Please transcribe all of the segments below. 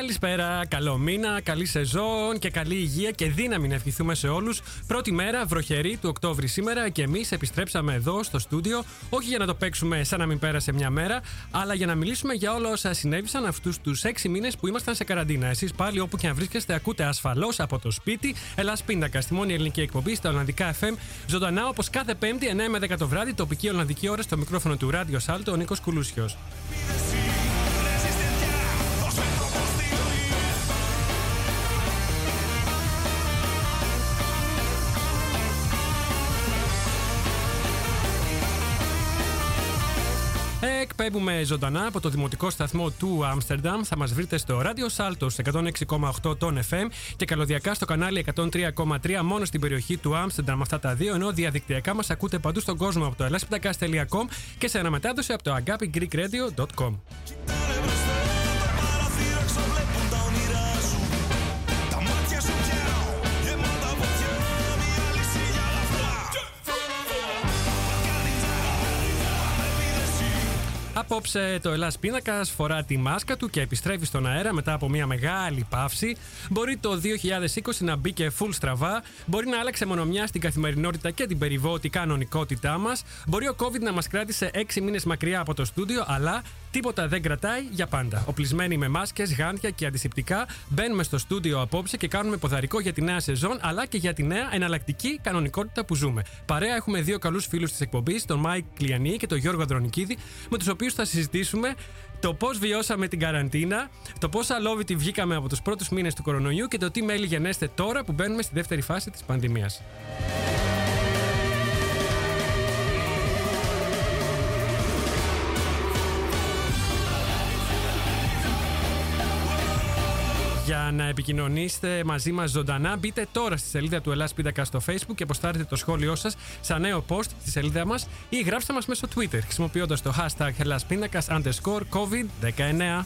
Καλησπέρα, καλό μήνα, καλή σεζόν και καλή υγεία και δύναμη να ευχηθούμε σε όλους. Πρώτη μέρα, βροχερή του Οκτώβρη σήμερα και εμείς επιστρέψαμε εδώ στο στούντιο, όχι για να το παίξουμε σαν να μην πέρασε μια μέρα, αλλά για να μιλήσουμε για όλα όσα συνέβησαν αυτούς τους έξι μήνες που ήμασταν σε καραντίνα. Εσείς πάλι όπου και αν βρίσκεστε, ακούτε ασφαλώς από το σπίτι. Ελλάς Πίντακα, στη μόνη ελληνική εκπομπή στα Ολλανδικά FM. Ζωντανά όπως κάθε Πέμπτη, 9 με 10 το βράδυ, τοπική Ολλανδική ώρα στο μικρόφωνο του Ράδιο Σάλτο, ο Νίκος Κουλούσιος. Εκπέμπουμε ζωντανά από το δημοτικό σταθμό του Άμστερνταμ. Θα μας βρείτε στο Radio Salto 106,8 των FM και καλωδιακά στο κανάλι 103,3 μόνο στην περιοχή του Άμστερνταμ. Αυτά τα δύο, ενώ διαδικτυακά μας ακούτε παντού στον κόσμο από το ελάσπιντακά.com και σε αναμετάδοση από το agapigreekradio.com. Απόψε το Hellas Pindakaas φορά τη μάσκα του και επιστρέφει στον αέρα μετά από μια μεγάλη παύση. Μπορεί το 2020 να μπήκε full στραβά. Μπορεί να άλλαξε μονομιάς την καθημερινότητα και την περιβόητη κανονικότητά μας. Μπορεί ο COVID να μας κράτησε 6 μήνες μακριά από το στούντιο, αλλά τίποτα δεν κρατάει για πάντα. Οπλισμένοι με μάσκες, γάντια και αντισηπτικά, μπαίνουμε στο στούντιο απόψε και κάνουμε ποδαρικό για τη νέα σεζόν, αλλά και για τη νέα εναλλακτική κανονικότητα που ζούμε. Παρέα έχουμε δύο καλούς φίλους της εκπομπής, τον Μάικ Κλιανή και τον Γιώργο Ανδρονικίδη, με τους οποίους θα συζητήσουμε το πώς βιώσαμε την καραντίνα, το πώς αλόβητοι βγήκαμε από τους πρώτους μήνες του κορονοϊού και το τι μέλη γενέστε τώρα που μπαίνουμε στη δεύτερη φάση της πανδημίας. Για να επικοινωνήσετε μαζί μας ζωντανά, μπείτε τώρα στη σελίδα του Ελλάς Πίντακα στο Facebook και αποστάρετε το σχόλιο σας σαν νέο post στη σελίδα μας ή γράψτε μας μέσω Twitter χρησιμοποιώντας το hashtag Ελλάς Πίντακα underscore COVID-19.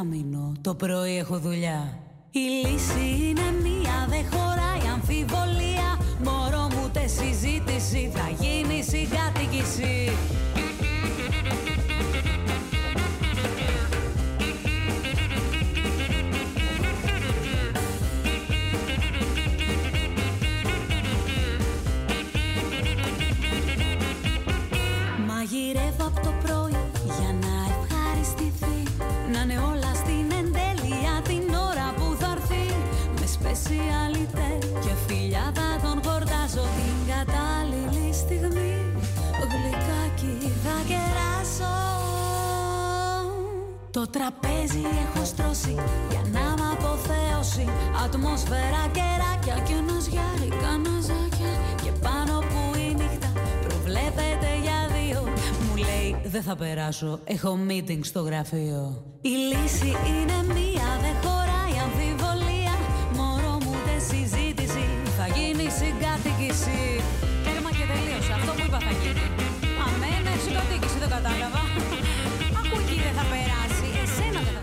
Θα μείνω, το πρωί έχω δουλειά. Η λύση είναι μία, δεν χωράει αμφιβολία. Μωρό μου τε συζήτηση, θα γίνει συγκάτοικηση Το τραπέζι έχω στρώσει για να μ' αποθέωσει Ατμόσφαιρα κεράκια και ένας γιάρι καναζάκια Και πάνω που η νύχτα προβλέπεται για δύο Μου λέει δεν θα περάσω, έχω meeting στο γραφείο Η λύση είναι μία, δεν χωράει αμφιβολία. Μωρό μου δεν συζήτηση, θα γίνει συγκάτοικηση Τέρμα και τελείωσε, αυτό που είπα θα γίνει. Αμένα συγκατοίκηση, δεν κατάλαβα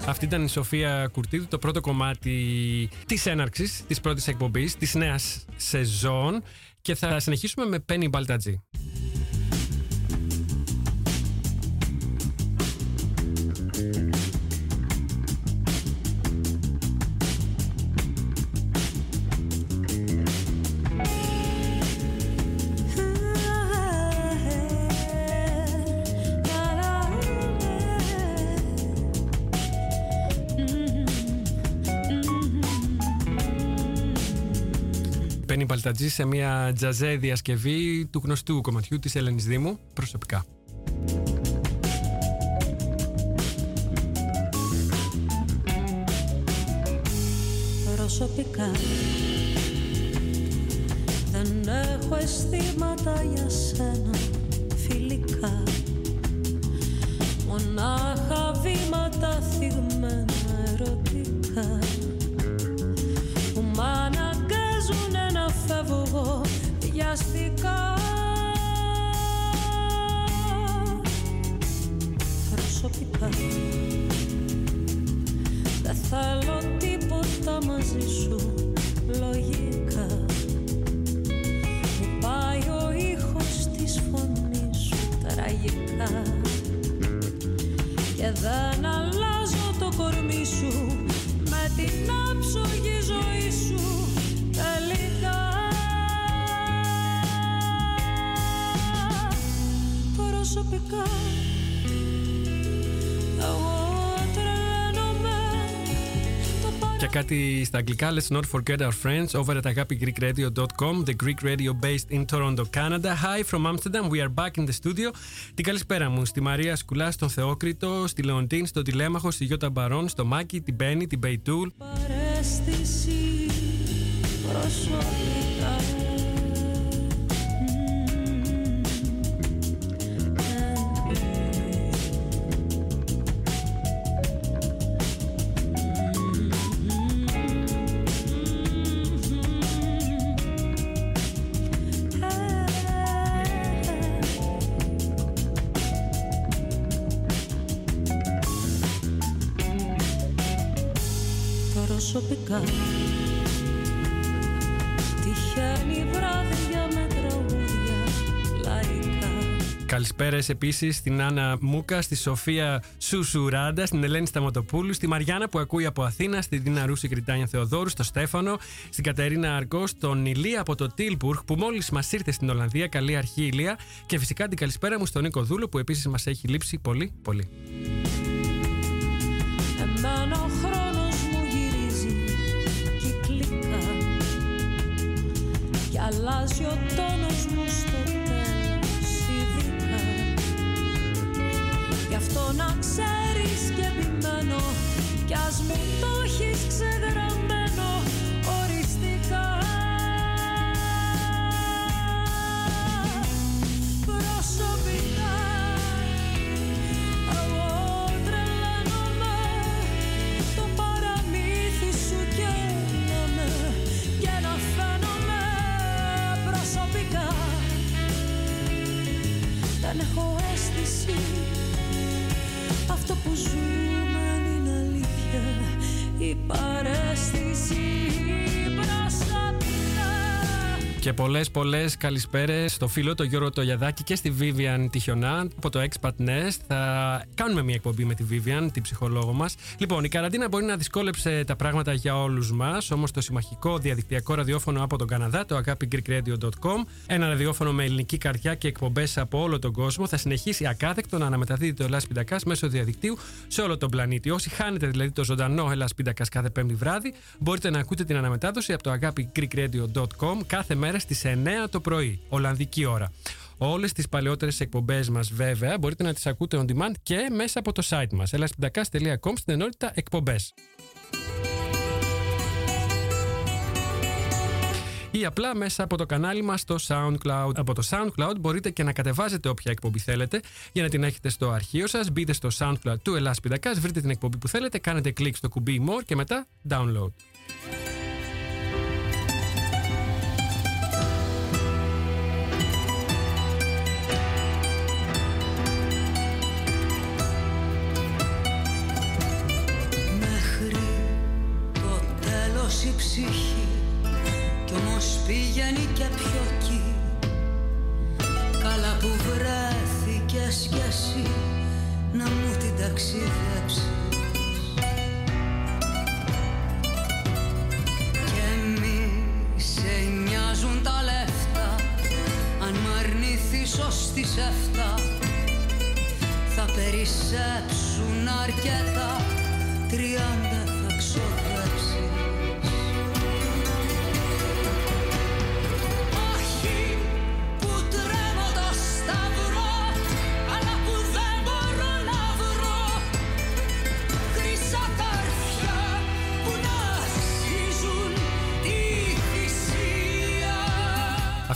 Αυτή ήταν η Σοφία Κουρτίδου, το πρώτο κομμάτι της έναρξης της πρώτης εκπομπής της νέας σεζόν. Και θα συνεχίσουμε με Penny Μπαλτατζή. Μπαίνει Παλτατζή σε μια τζαζέ διασκευή του γνωστού κομματιού της Ελένης Δήμου προσωπικά. Προσωπικά στα αγγλικά, let's not forget our friends over at agapigreekradio.com, the Greek radio based in Toronto, Canada. Hi from Amsterdam, we are back in the studio. Την καλησπέρα μου στη Μαρία Σκουλά, στον Θεόκριτο, στη Λεοντίν, στον Τηλέμαχο, στη Γιώτα Μπαρόν, στο Μάκη, την Μπέννη, την Μπεϊτούλ. παρέστηση προσωπικά Προσωπικά Τυχαίνει βράδια με τραγούδια λαϊκά Καλησπέρε επίσης στην Άννα Μούκα, στη Σοφία Σουσουράντα, στην Ελένη Σταματοπούλου, στη Μαριάννα που ακούει από Αθήνα, στη Δίνα Ρούση Κριτάνια Θεοδόρου, στο Στέφανο, στην Κατερίνα Αρκό, στον Ηλία από το Τίλπουργκ που μόλις μας ήρθε στην Ολλανδία. Καλή αρχή, Ηλία. Και φυσικά την καλησπέρα μου στον Νίκο Δούλο που επίσης μας έχει λείψει πολύ, πολύ. Εμένα ο Κι αλλάζει ο τόνος μου στο τέλος ειδικά. Γι' αυτό να ξέρεις και επιμένω Κι ας μου το έχεις ξεγραμμένο οριστικά. Προσωπικά δεν έχω αίσθηση αυτό που ζούμε είναι αλήθεια η παρέστηση. προσωπικά Και πολλές πολλές καλησπέρες στο φίλο το Γιώργο Τογιαδάκη και στη Vivian Τυχιονά από το Expat Nest. Θα κάνουμε μια εκπομπή με τη Vivian, την ψυχολόγο μας. Λοιπόν, η καραντίνα μπορεί να δυσκόλεψε τα πράγματα για όλους μας, όμως το συμμαχικό διαδικτυακό ραδιόφωνο από τον Καναδά, το agapigreekradio.com, ένα ραδιόφωνο με ελληνική καρδιά και εκπομπές από όλο τον κόσμο, θα συνεχίσει ακάθεκτο να αναμεταδίδει το Ελλάς Πιντακάς μέσω διαδικτύου σε όλο τον πλανήτη. Όσοι χάνετε δηλαδή το ζωντανό Ελλάς Πιντακάς κάθε Πέμπτη βράδυ, μπορείτε να ακούτε την αναμετάδοση από το agapigreekradio.com κάθε μέρα στις 9 το πρωί, Ολλανδική ώρα. Όλες τις παλαιότερες εκπομπές μας βέβαια μπορείτε να τις ακούτε on demand και μέσα από το site μας elaspindakas.com στην ενότητα εκπομπές. Ή απλά μέσα από το κανάλι μας στο SoundCloud. Από το SoundCloud μπορείτε και να κατεβάζετε όποια εκπομπή θέλετε για να την έχετε στο αρχείο σας. Μπείτε στο SoundCloud του Ελλάς Πιντακάς, βρείτε την εκπομπή που θέλετε, κάνετε κλικ στο κουμπί More και μετά Download. Η ψυχή κι όμως πήγαινε και πιο εκεί. Καλά που βρέθηκες κι εσύ να μου την ταξιδέψεις. Και μη σε νοιάζουν τα λεφτά. Αν μ' αρνηθείς ως τις εφτά θα περισσέψουν αρκετά. Τριάντα θα ξοδέψεις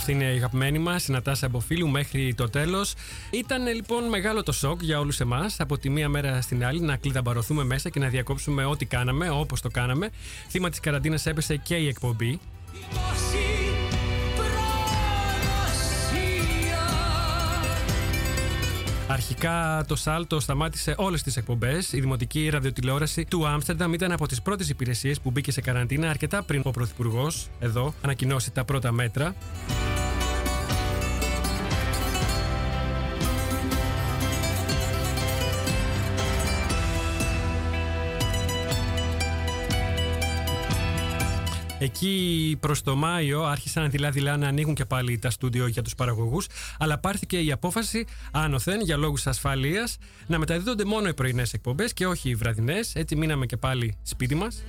Αυτή είναι η αγαπημένη μας, η Νατάσα Μποφίλου, μέχρι το τέλος. Ήταν λοιπόν μεγάλο το σοκ για όλους εμάς από τη μία μέρα στην άλλη να κλειδαμπαρωθούμε μέσα και να διακόψουμε ό,τι κάναμε, όπως το κάναμε. Θύμα της καραντίνας έπεσε και η εκπομπή. Αρχικά το Σάλτο σταμάτησε όλες τις εκπομπές. Η δημοτική ραδιοτηλεόραση του Άμστερνταμ ήταν από τις πρώτες υπηρεσίες που μπήκε σε καραντίνα αρκετά πριν ο Πρωθυπουργός εδώ ανακοινώσει τα πρώτα μέτρα. Εκεί προς το Μάιο άρχισαν δειλά-δειλά να ανοίγουν και πάλι τα στούντιο για τους παραγωγούς, αλλά πάρθηκε η απόφαση άνωθεν για λόγους ασφαλείας να μεταδίδονται μόνο οι πρωινές εκπομπές και όχι οι βραδινές. Έτσι μείναμε και πάλι σπίτι μας.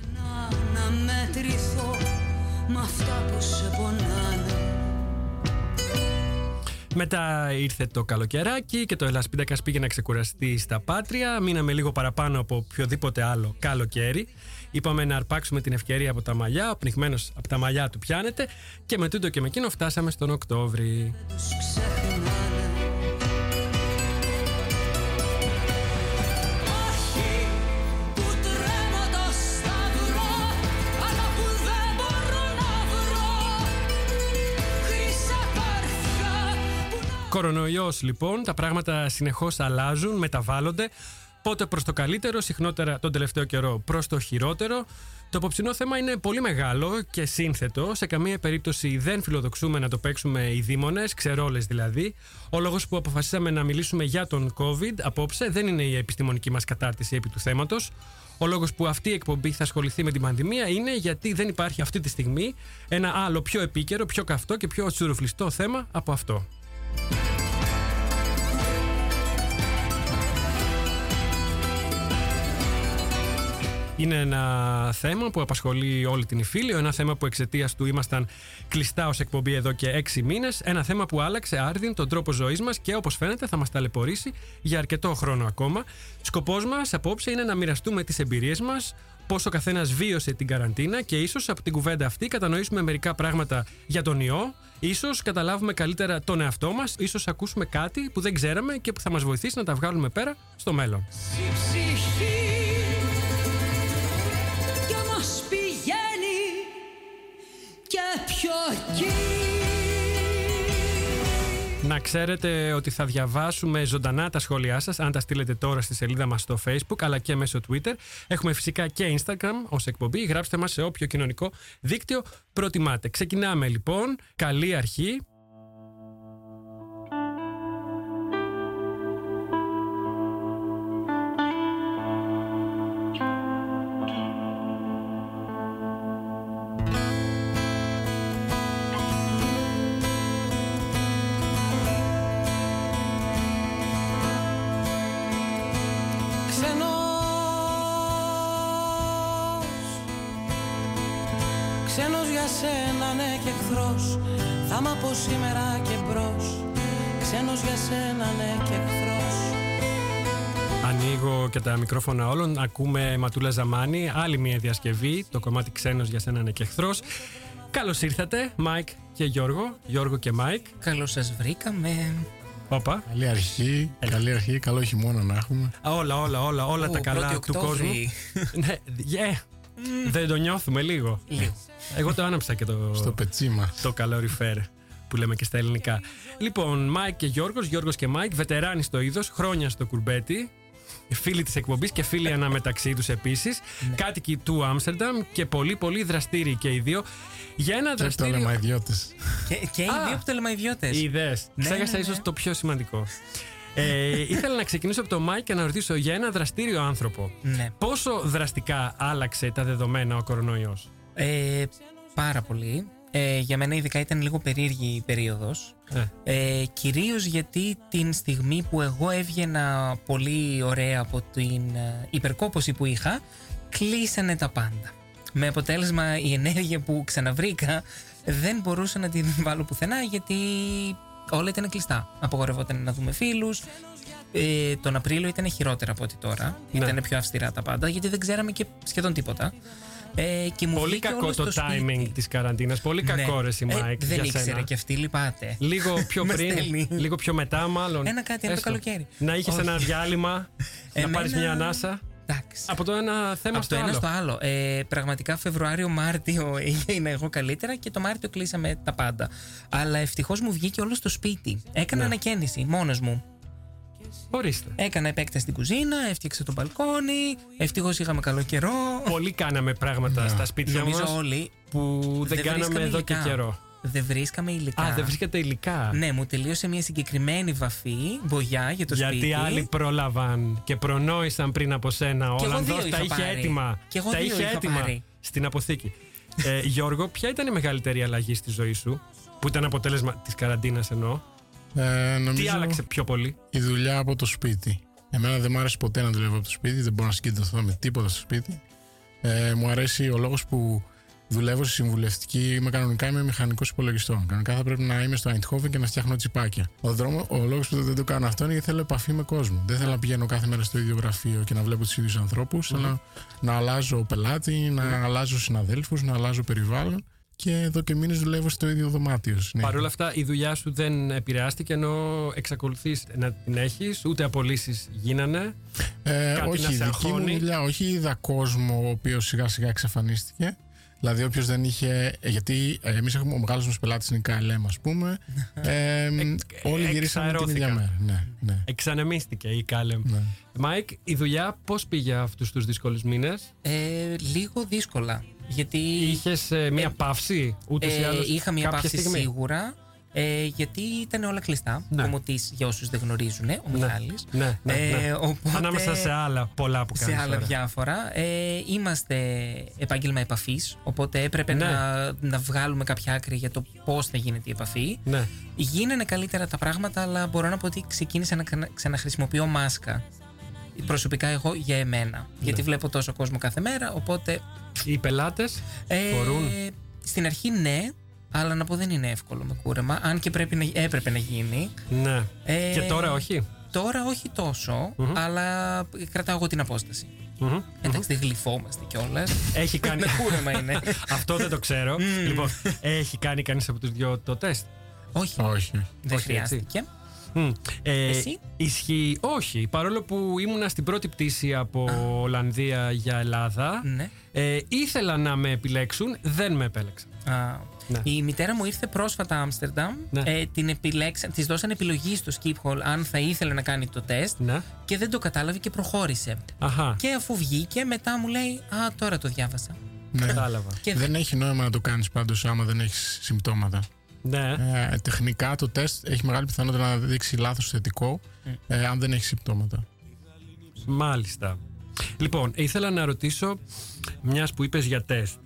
Μετά ήρθε το καλοκαιράκι και το Ελασπίδακας πήγε να ξεκουραστεί στα Πάτρια. Μείναμε λίγο παραπάνω από οποιοδήποτε άλλο καλοκαίρι. Είπαμε να αρπάξουμε την ευκαιρία από τα μαλλιά. Ο πνιγμένος από τα μαλλιά του πιάνεται. Και με τούτο και με εκείνο φτάσαμε στον Οκτώβρη. Κορονοϊός λοιπόν, τα πράγματα συνεχώς αλλάζουν, μεταβάλλονται πότε προς το καλύτερο, συχνότερα τον τελευταίο καιρό προς το χειρότερο. Το απόψινό θέμα είναι πολύ μεγάλο και σύνθετο. Σε καμία περίπτωση δεν φιλοδοξούμε να το παίξουμε οι δήμονες, ξερόλες δηλαδή. Ο λόγος που αποφασίσαμε να μιλήσουμε για τον COVID απόψε δεν είναι η επιστημονική μας κατάρτιση επί του θέματος. Ο λόγος που αυτή η εκπομπή θα ασχοληθεί με την πανδημία είναι γιατί δεν υπάρχει αυτή τη στιγμή ένα άλλο πιο επίκαιρο, πιο καυτό και πιο τσουρουφλιστό θέμα από αυτό. Είναι ένα θέμα που απασχολεί όλη την Ιφίλιο, ένα θέμα που εξαιτίας του ήμασταν κλειστά ως εκπομπή εδώ και έξι μήνες, ένα θέμα που άλλαξε άρδιν τον τρόπο ζωής μας και όπως φαίνεται θα μας ταλαιπωρήσει για αρκετό χρόνο ακόμα. Σκοπός μας απόψε είναι να μοιραστούμε τις εμπειρίες μας, πώς ο καθένας βίωσε την καραντίνα και ίσως από την κουβέντα αυτή κατανοήσουμε μερικά πράγματα για τον ιό, ίσως καταλάβουμε καλύτερα τον εαυτό μας, ίσως ακούσουμε κάτι που δεν ξέραμε και που θα μας βοηθήσει να τα βγάλουμε πέρα στο μέλλον. Να ξέρετε ότι θα διαβάσουμε ζωντανά τα σχόλιά σας αν τα στείλετε τώρα στη σελίδα μας στο facebook αλλά και μέσω twitter. Έχουμε φυσικά και instagram ως εκπομπή. Γράψτε μας σε όποιο κοινωνικό δίκτυο προτιμάτε. Ξεκινάμε λοιπόν. Καλή αρχή. Σήμερα και μπρος Ξένος για σένα ναι και εχθρός Ανοίγω και τα μικρόφωνα όλων. Ακούμε Ματούλα Ζαμάνη, άλλη μια διασκευή. Το κομμάτι Ξένος για σένα ναι και εχθρός. Καλώς ήρθατε, Μάικ και Γιώργο. Γιώργο και Μάικ. Καλώς σας βρήκαμε. Όπα. Καλή αρχή, καλή αρχή, καλό χειμώνα να έχουμε. Όλα, όλα, όλα, όλα τα καλά του κόσμου. ναι, yeah. Δεν το νιώθουμε λίγο. Εγώ το άναψα και το. Στο πετσί μας. Το καλοριφέρ που λέμε και στα ελληνικά. Λοιπόν, Μάικ και Γιώργος, Γιώργος και Μάικ, βετεράνοι στο είδος, χρόνια στο κουρμπέτι. Φίλοι της εκπομπής και φίλοι αναμεταξύ τους επίσης. Ναι. Κάτοικοι του Άμστερνταμ και πολύ πολύ δραστήριοι και οι δύο. Για ένα και δραστήριο. τολεμαϊδιώτε. Και, και οι δύο τολεμαϊδιώτε. Είδε. Ναι, Ξέχασα ναι, ναι. ίσως το πιο σημαντικό. ε, ήθελα να ξεκινήσω από το Μάικ και να ρωτήσω για ένα δραστήριο άνθρωπο. Ναι. Πόσο δραστικά άλλαξε τα δεδομένα ο κορονοϊός; Ε, πάρα πολύ. Ε, για μένα ειδικά ήταν λίγο περίεργη η περίοδος ναι. ε, Κυρίως γιατί την στιγμή που εγώ έβγαινα πολύ ωραία από την ε, υπερκόπωση που είχα Κλείσανε τα πάντα Με αποτέλεσμα η ενέργεια που ξαναβρήκα δεν μπορούσα να την βάλω πουθενά γιατί όλα ήταν κλειστά Απογορευόταν να δούμε φίλους ε, τον Απρίλιο ήταν χειρότερα από ό,τι τώρα. Ναι. Ήταν πιο αυστηρά τα πάντα γιατί δεν ξέραμε και σχεδόν τίποτα. Ε, και μου Πολύ βγήκε κακό όλος το στο timing σπίτι. της καραντίνας. Πολύ Ναι. κακό ρε η Ε, Μάικ. δεν για ήξερε σένα. και αυτή, λυπάται. Λίγο πιο Μας πριν, στέλνει. λίγο πιο μετά, μάλλον. Ένα κάτι, ένα το Έστω. καλοκαίρι. Να είχες Όχι. ένα διάλειμμα, να Εμένα- πάρεις μια ανάσα. Εντάξει. Από το ένα θέμα Από στο το ένα άλλο. στο άλλο. Ε, πραγματικά Φεβρουάριο-Μάρτιο έγινα εγώ καλύτερα και το Μάρτιο κλείσαμε τα πάντα. Αλλά ευτυχώς μου βγήκε όλος στο σπίτι. Έκανα Ναι. ανακαίνιση μόνος μου. Ορίστε. Έκανα επέκταση στην κουζίνα, έφτιαξα το μπαλκόνι. Ευτυχώς είχαμε καλό καιρό. Πολύ κάναμε πράγματα στα σπίτια Νομίζω μας όλοι. που δεν, κάναμε βρίσκαμε εδώ και υλικά. καιρό. Δεν βρίσκαμε υλικά. Α, δεν βρίσκεται υλικά. Ναι, μου τελείωσε μια συγκεκριμένη βαφή, μπογιά για το Γιατί σπίτι. άλλοι πρόλαβαν και προνόησαν πριν από σένα. Ο Κι εγώ Ολλανδός δύο τα είχα είχε πάρει. έτοιμα. Κι εγώ τα δύο είχε είχα έτοιμα πάρει. στην αποθήκη. ε, Γιώργο, ποια ήταν η μεγαλύτερη αλλαγή στη ζωή σου που ήταν αποτέλεσμα της καραντίνας εννοώ; Ε, νομίζω Τι άλλαξε πιο πολύ; η δουλειά από το σπίτι. Εμένα δεν μου άρεσε ποτέ να δουλεύω από το σπίτι, δεν μπορώ να συγκεντρωθώ με τίποτα στο σπίτι. Ε, μου αρέσει ο λόγος που δουλεύω στη συμβουλευτική. Είμαι κανονικά είμαι μηχανικός υπολογιστών. Κανονικά θα πρέπει να είμαι στο Eindhoven και να φτιάχνω τσιπάκια. Ο, δρόμο, ο λόγος που δεν το κάνω αυτό είναι γιατί θέλω επαφή με κόσμο. Δεν θέλω να πηγαίνω κάθε μέρα στο ίδιο γραφείο και να βλέπω τους ίδιους ανθρώπους. Θέλω να αλλάζω πελάτη, να αλλάζω συναδέλφους, να αλλάζω περιβάλλον. Και εδώ και μήνες δουλεύω στο ίδιο δωμάτιο. συνέχεια. Παρ' όλα αυτά, η δουλειά σου δεν επηρεάστηκε ενώ εξακολουθείς να την έχεις, ούτε απολύσεις γίνανε. Ε, Κάτι να όχι, σε η δική μου αγχώνει. δουλειά, όχι είδα κόσμο ο οποίος σιγά σιγά εξαφανίστηκε. Δηλαδή, όποιος δεν είχε. ε, Γιατί εμείς έχουμε ο μεγάλος μας πελάτης είναι η KLM, ας πούμε. Ε, όλοι γυρίσαμε την ίδια εξαερώθηκα. μέρα. Ναι, ναι. Εξανεμίστηκε η Κάλεμ. ναι. Μάικ, η δουλειά πώς πήγε αυτούς τους δύσκολους μήνες; Ε, λίγο δύσκολα. Γιατί Είχες μία παύση, ούτε ή ε, άλλως, είχα μια κάποια παύση στιγμή; σίγουρα. Ε, γιατί ήταν όλα κλειστά. Ναι. Ο Μωτής, για όσους δεν γνωρίζουν, ο Ναι. Μιχάλης. Ναι, ναι, ναι. Ε, οπότε- Ανάμεσα σε άλλα πολλά που κάνεις σε άλλα τώρα. διάφορα. Ε, είμαστε επάγγελμα επαφής, οπότε έπρεπε Ναι. να, να βγάλουμε κάποια άκρη για το πώς θα γίνεται η επαφή. Ναι. Γίνανε καλύτερα τα πράγματα, αλλά μπορώ να πω ότι ξεκίνησα να ξανα- ξαναχρησιμοποιώ μάσκα. Προσωπικά εγώ για εμένα. Γιατί βλέπω τόσο κόσμο κάθε μέρα, οπότε. Οι πελάτες Ε, φορούν. Στην αρχή ναι, αλλά να πω δεν είναι εύκολο με κούρεμα. Αν και πρέπει να, έπρεπε να γίνει. Ναι. Ε, Και τώρα όχι; Τώρα όχι τόσο, αλλά κρατάω εγώ την απόσταση. Μμμ. Εντάξει, δεν γλυφόμαστε κιόλας. Έχει κάνει. με κούρεμα είναι. Αυτό δεν το ξέρω. λοιπόν, έχει κάνει κανείς από τους δυο το τεστ; όχι, Όχι, όχι. δεν όχι, χρειάστηκε. Μμ. Ε, Εσύ; Ισχύει, όχι. Παρόλο που ήμουνα στην πρώτη πτήση από Ολλανδία για Ελλάδα, Ναι. ε, ήθελα να με επιλέξουν, δεν με επέλεξαν. Α, Ναι. Η μητέρα μου ήρθε πρόσφατα Άμστερνταμ. Ναι. Ε, την επιλέξα, της δώσαν επιλογή στο skip hall αν θα ήθελε να κάνει το τεστ Ναι. και δεν το κατάλαβε και προχώρησε. Αχα. Και αφού βγήκε, μετά μου λέει Α, τώρα το διάβασα. Ναι. Κατάλαβα. Και Δεν έχει νόημα να το κάνεις πάντως άμα δεν έχεις συμπτώματα. Ναι. Ε, τεχνικά το τεστ έχει μεγάλη πιθανότητα να δείξει λάθος θετικό ε, αν δεν έχει συμπτώματα. Μάλιστα. Λοιπόν, ήθελα να ρωτήσω, μιας που είπες για τεστ.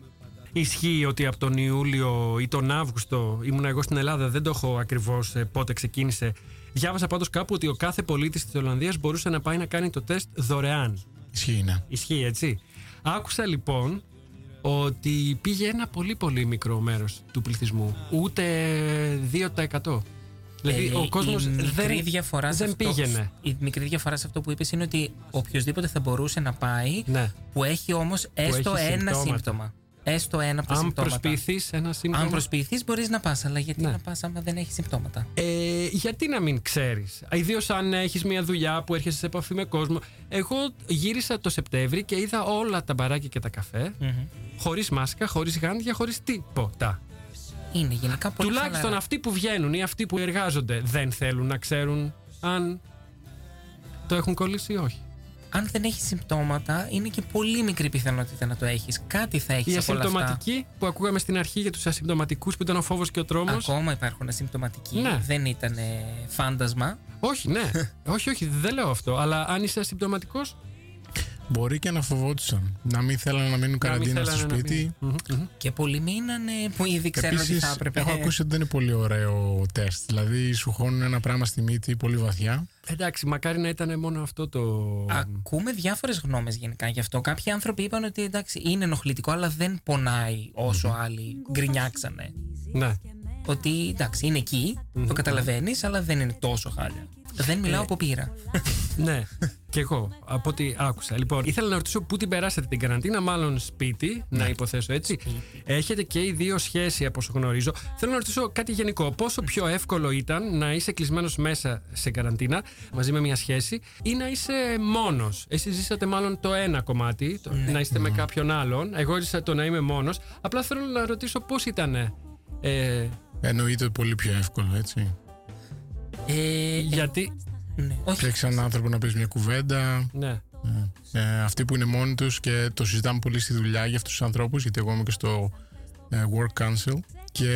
Ισχύει ότι από τον Ιούλιο ή τον Αύγουστο ήμουν εγώ στην Ελλάδα, δεν το έχω ακριβώς ε, πότε ξεκίνησε. Διάβασα πάντως κάπου ότι ο κάθε πολίτης της Ολλανδίας μπορούσε να πάει να κάνει το τεστ δωρεάν. Ισχύει, ναι. Ισχύει έτσι. Άκουσα λοιπόν ότι πήγε ένα πολύ πολύ μικρό μέρος του πληθυσμού. Ούτε 2%. Δηλαδή Ε, ο κόσμος η μικρή δεν, διαφορά σε δεν αυτό, πήγαινε. Η μικρή διαφορά σε αυτό που είπες είναι ότι οποιοδήποτε θα μπορούσε να πάει Ναι. που έχει όμως έστω έχει ένα συμπτώματα. σύμπτωμα. Έστω ένα από τα Αν συμπτώματα. προσποιηθείς ένα σύμπτωμα... Αν προσποιηθείς, μπορείς να πας. Αλλά γιατί Ναι. να πας άμα δεν έχεις συμπτώματα; Ε, γιατί να μην ξέρεις; Ιδίως αν έχεις μια δουλειά που έρχεσαι σε επαφή με κόσμο. Εγώ γύρισα το Σεπτέμβρη και είδα όλα τα μπαράκια και τα καφέ. Χωρίς μάσκα, χωρίς γάντια, χωρίς τίποτα. Είναι γενικά πολύ Τουλάχιστον χαλαρά. αυτοί που βγαίνουν ή αυτοί που εργάζονται δεν θέλουν να ξέρουν αν το έχουν κολλήσει ή όχι. Αν δεν έχεις συμπτώματα, είναι και πολύ μικρή πιθανότητα να το έχεις. Κάτι θα έχεις Οι από όλα αυτά. ασυμπτωματικοί που ακούγαμε στην αρχή για τους ασυμπτωματικούς που ήταν ο φόβος και ο τρόμος. Ακόμα υπάρχουν ασυμπτωματικοί. Ναι. Δεν ήταν ε, φάντασμα. Όχι, ναι. όχι, όχι, δεν λέω αυτό. Αλλά αν είσαι ασυμπτωματικός. Μπορεί και να φοβόντουσαν. Να μην θέλανε να μείνουν καραντίνα στο σπίτι. Και πολλοί μείνανε που ήδη ξέρουν ότι Επίσης, θα έπρεπε. έχω ακούσει ότι δεν είναι πολύ ωραίο τεστ. Δηλαδή, σου χώνουν ένα πράγμα στη μύτη πολύ βαθιά. Εντάξει, μακάρι να ήταν μόνο αυτό το. Ακούμε διάφορες γνώμες γενικά γι' αυτό. Κάποιοι άνθρωποι είπαν ότι εντάξει, είναι ενοχλητικό, αλλά δεν πονάει όσο άλλοι γκρινιάξανε. Ναι. Ότι εντάξει, είναι εκεί, το καταλαβαίνεις, αλλά δεν είναι τόσο χάλια. Δεν μιλάω Ε, από πείρα. ναι, και εγώ, από ό,τι άκουσα. Λοιπόν, ήθελα να ρωτήσω πού την περάσατε την καραντίνα, μάλλον σπίτι, να υποθέσω έτσι. Έχετε και οι δύο σχέση, από όσο γνωρίζω. Θέλω να ρωτήσω κάτι γενικό. Πόσο πιο εύκολο ήταν να είσαι κλεισμένος μέσα σε καραντίνα, μαζί με μια σχέση, ή να είσαι μόνος; Εσείς ζήσατε μάλλον το ένα κομμάτι, το, να είστε με κάποιον άλλον. Εγώ ζήσα το να είμαι μόνος. Απλά θέλω να ρωτήσω πώς ήταν. Ε, Εννοείται πολύ πιο εύκολο, έτσι. Ε, γιατί. ναι, όχι. Και έχει έναν άνθρωπο να πεις μια κουβέντα. Ναι. Ε, ε, αυτοί που είναι μόνοι τους και το συζητάμε πολύ στη δουλειά για αυτούς τους ανθρώπους, γιατί εγώ είμαι και στο ε, Work Council. Και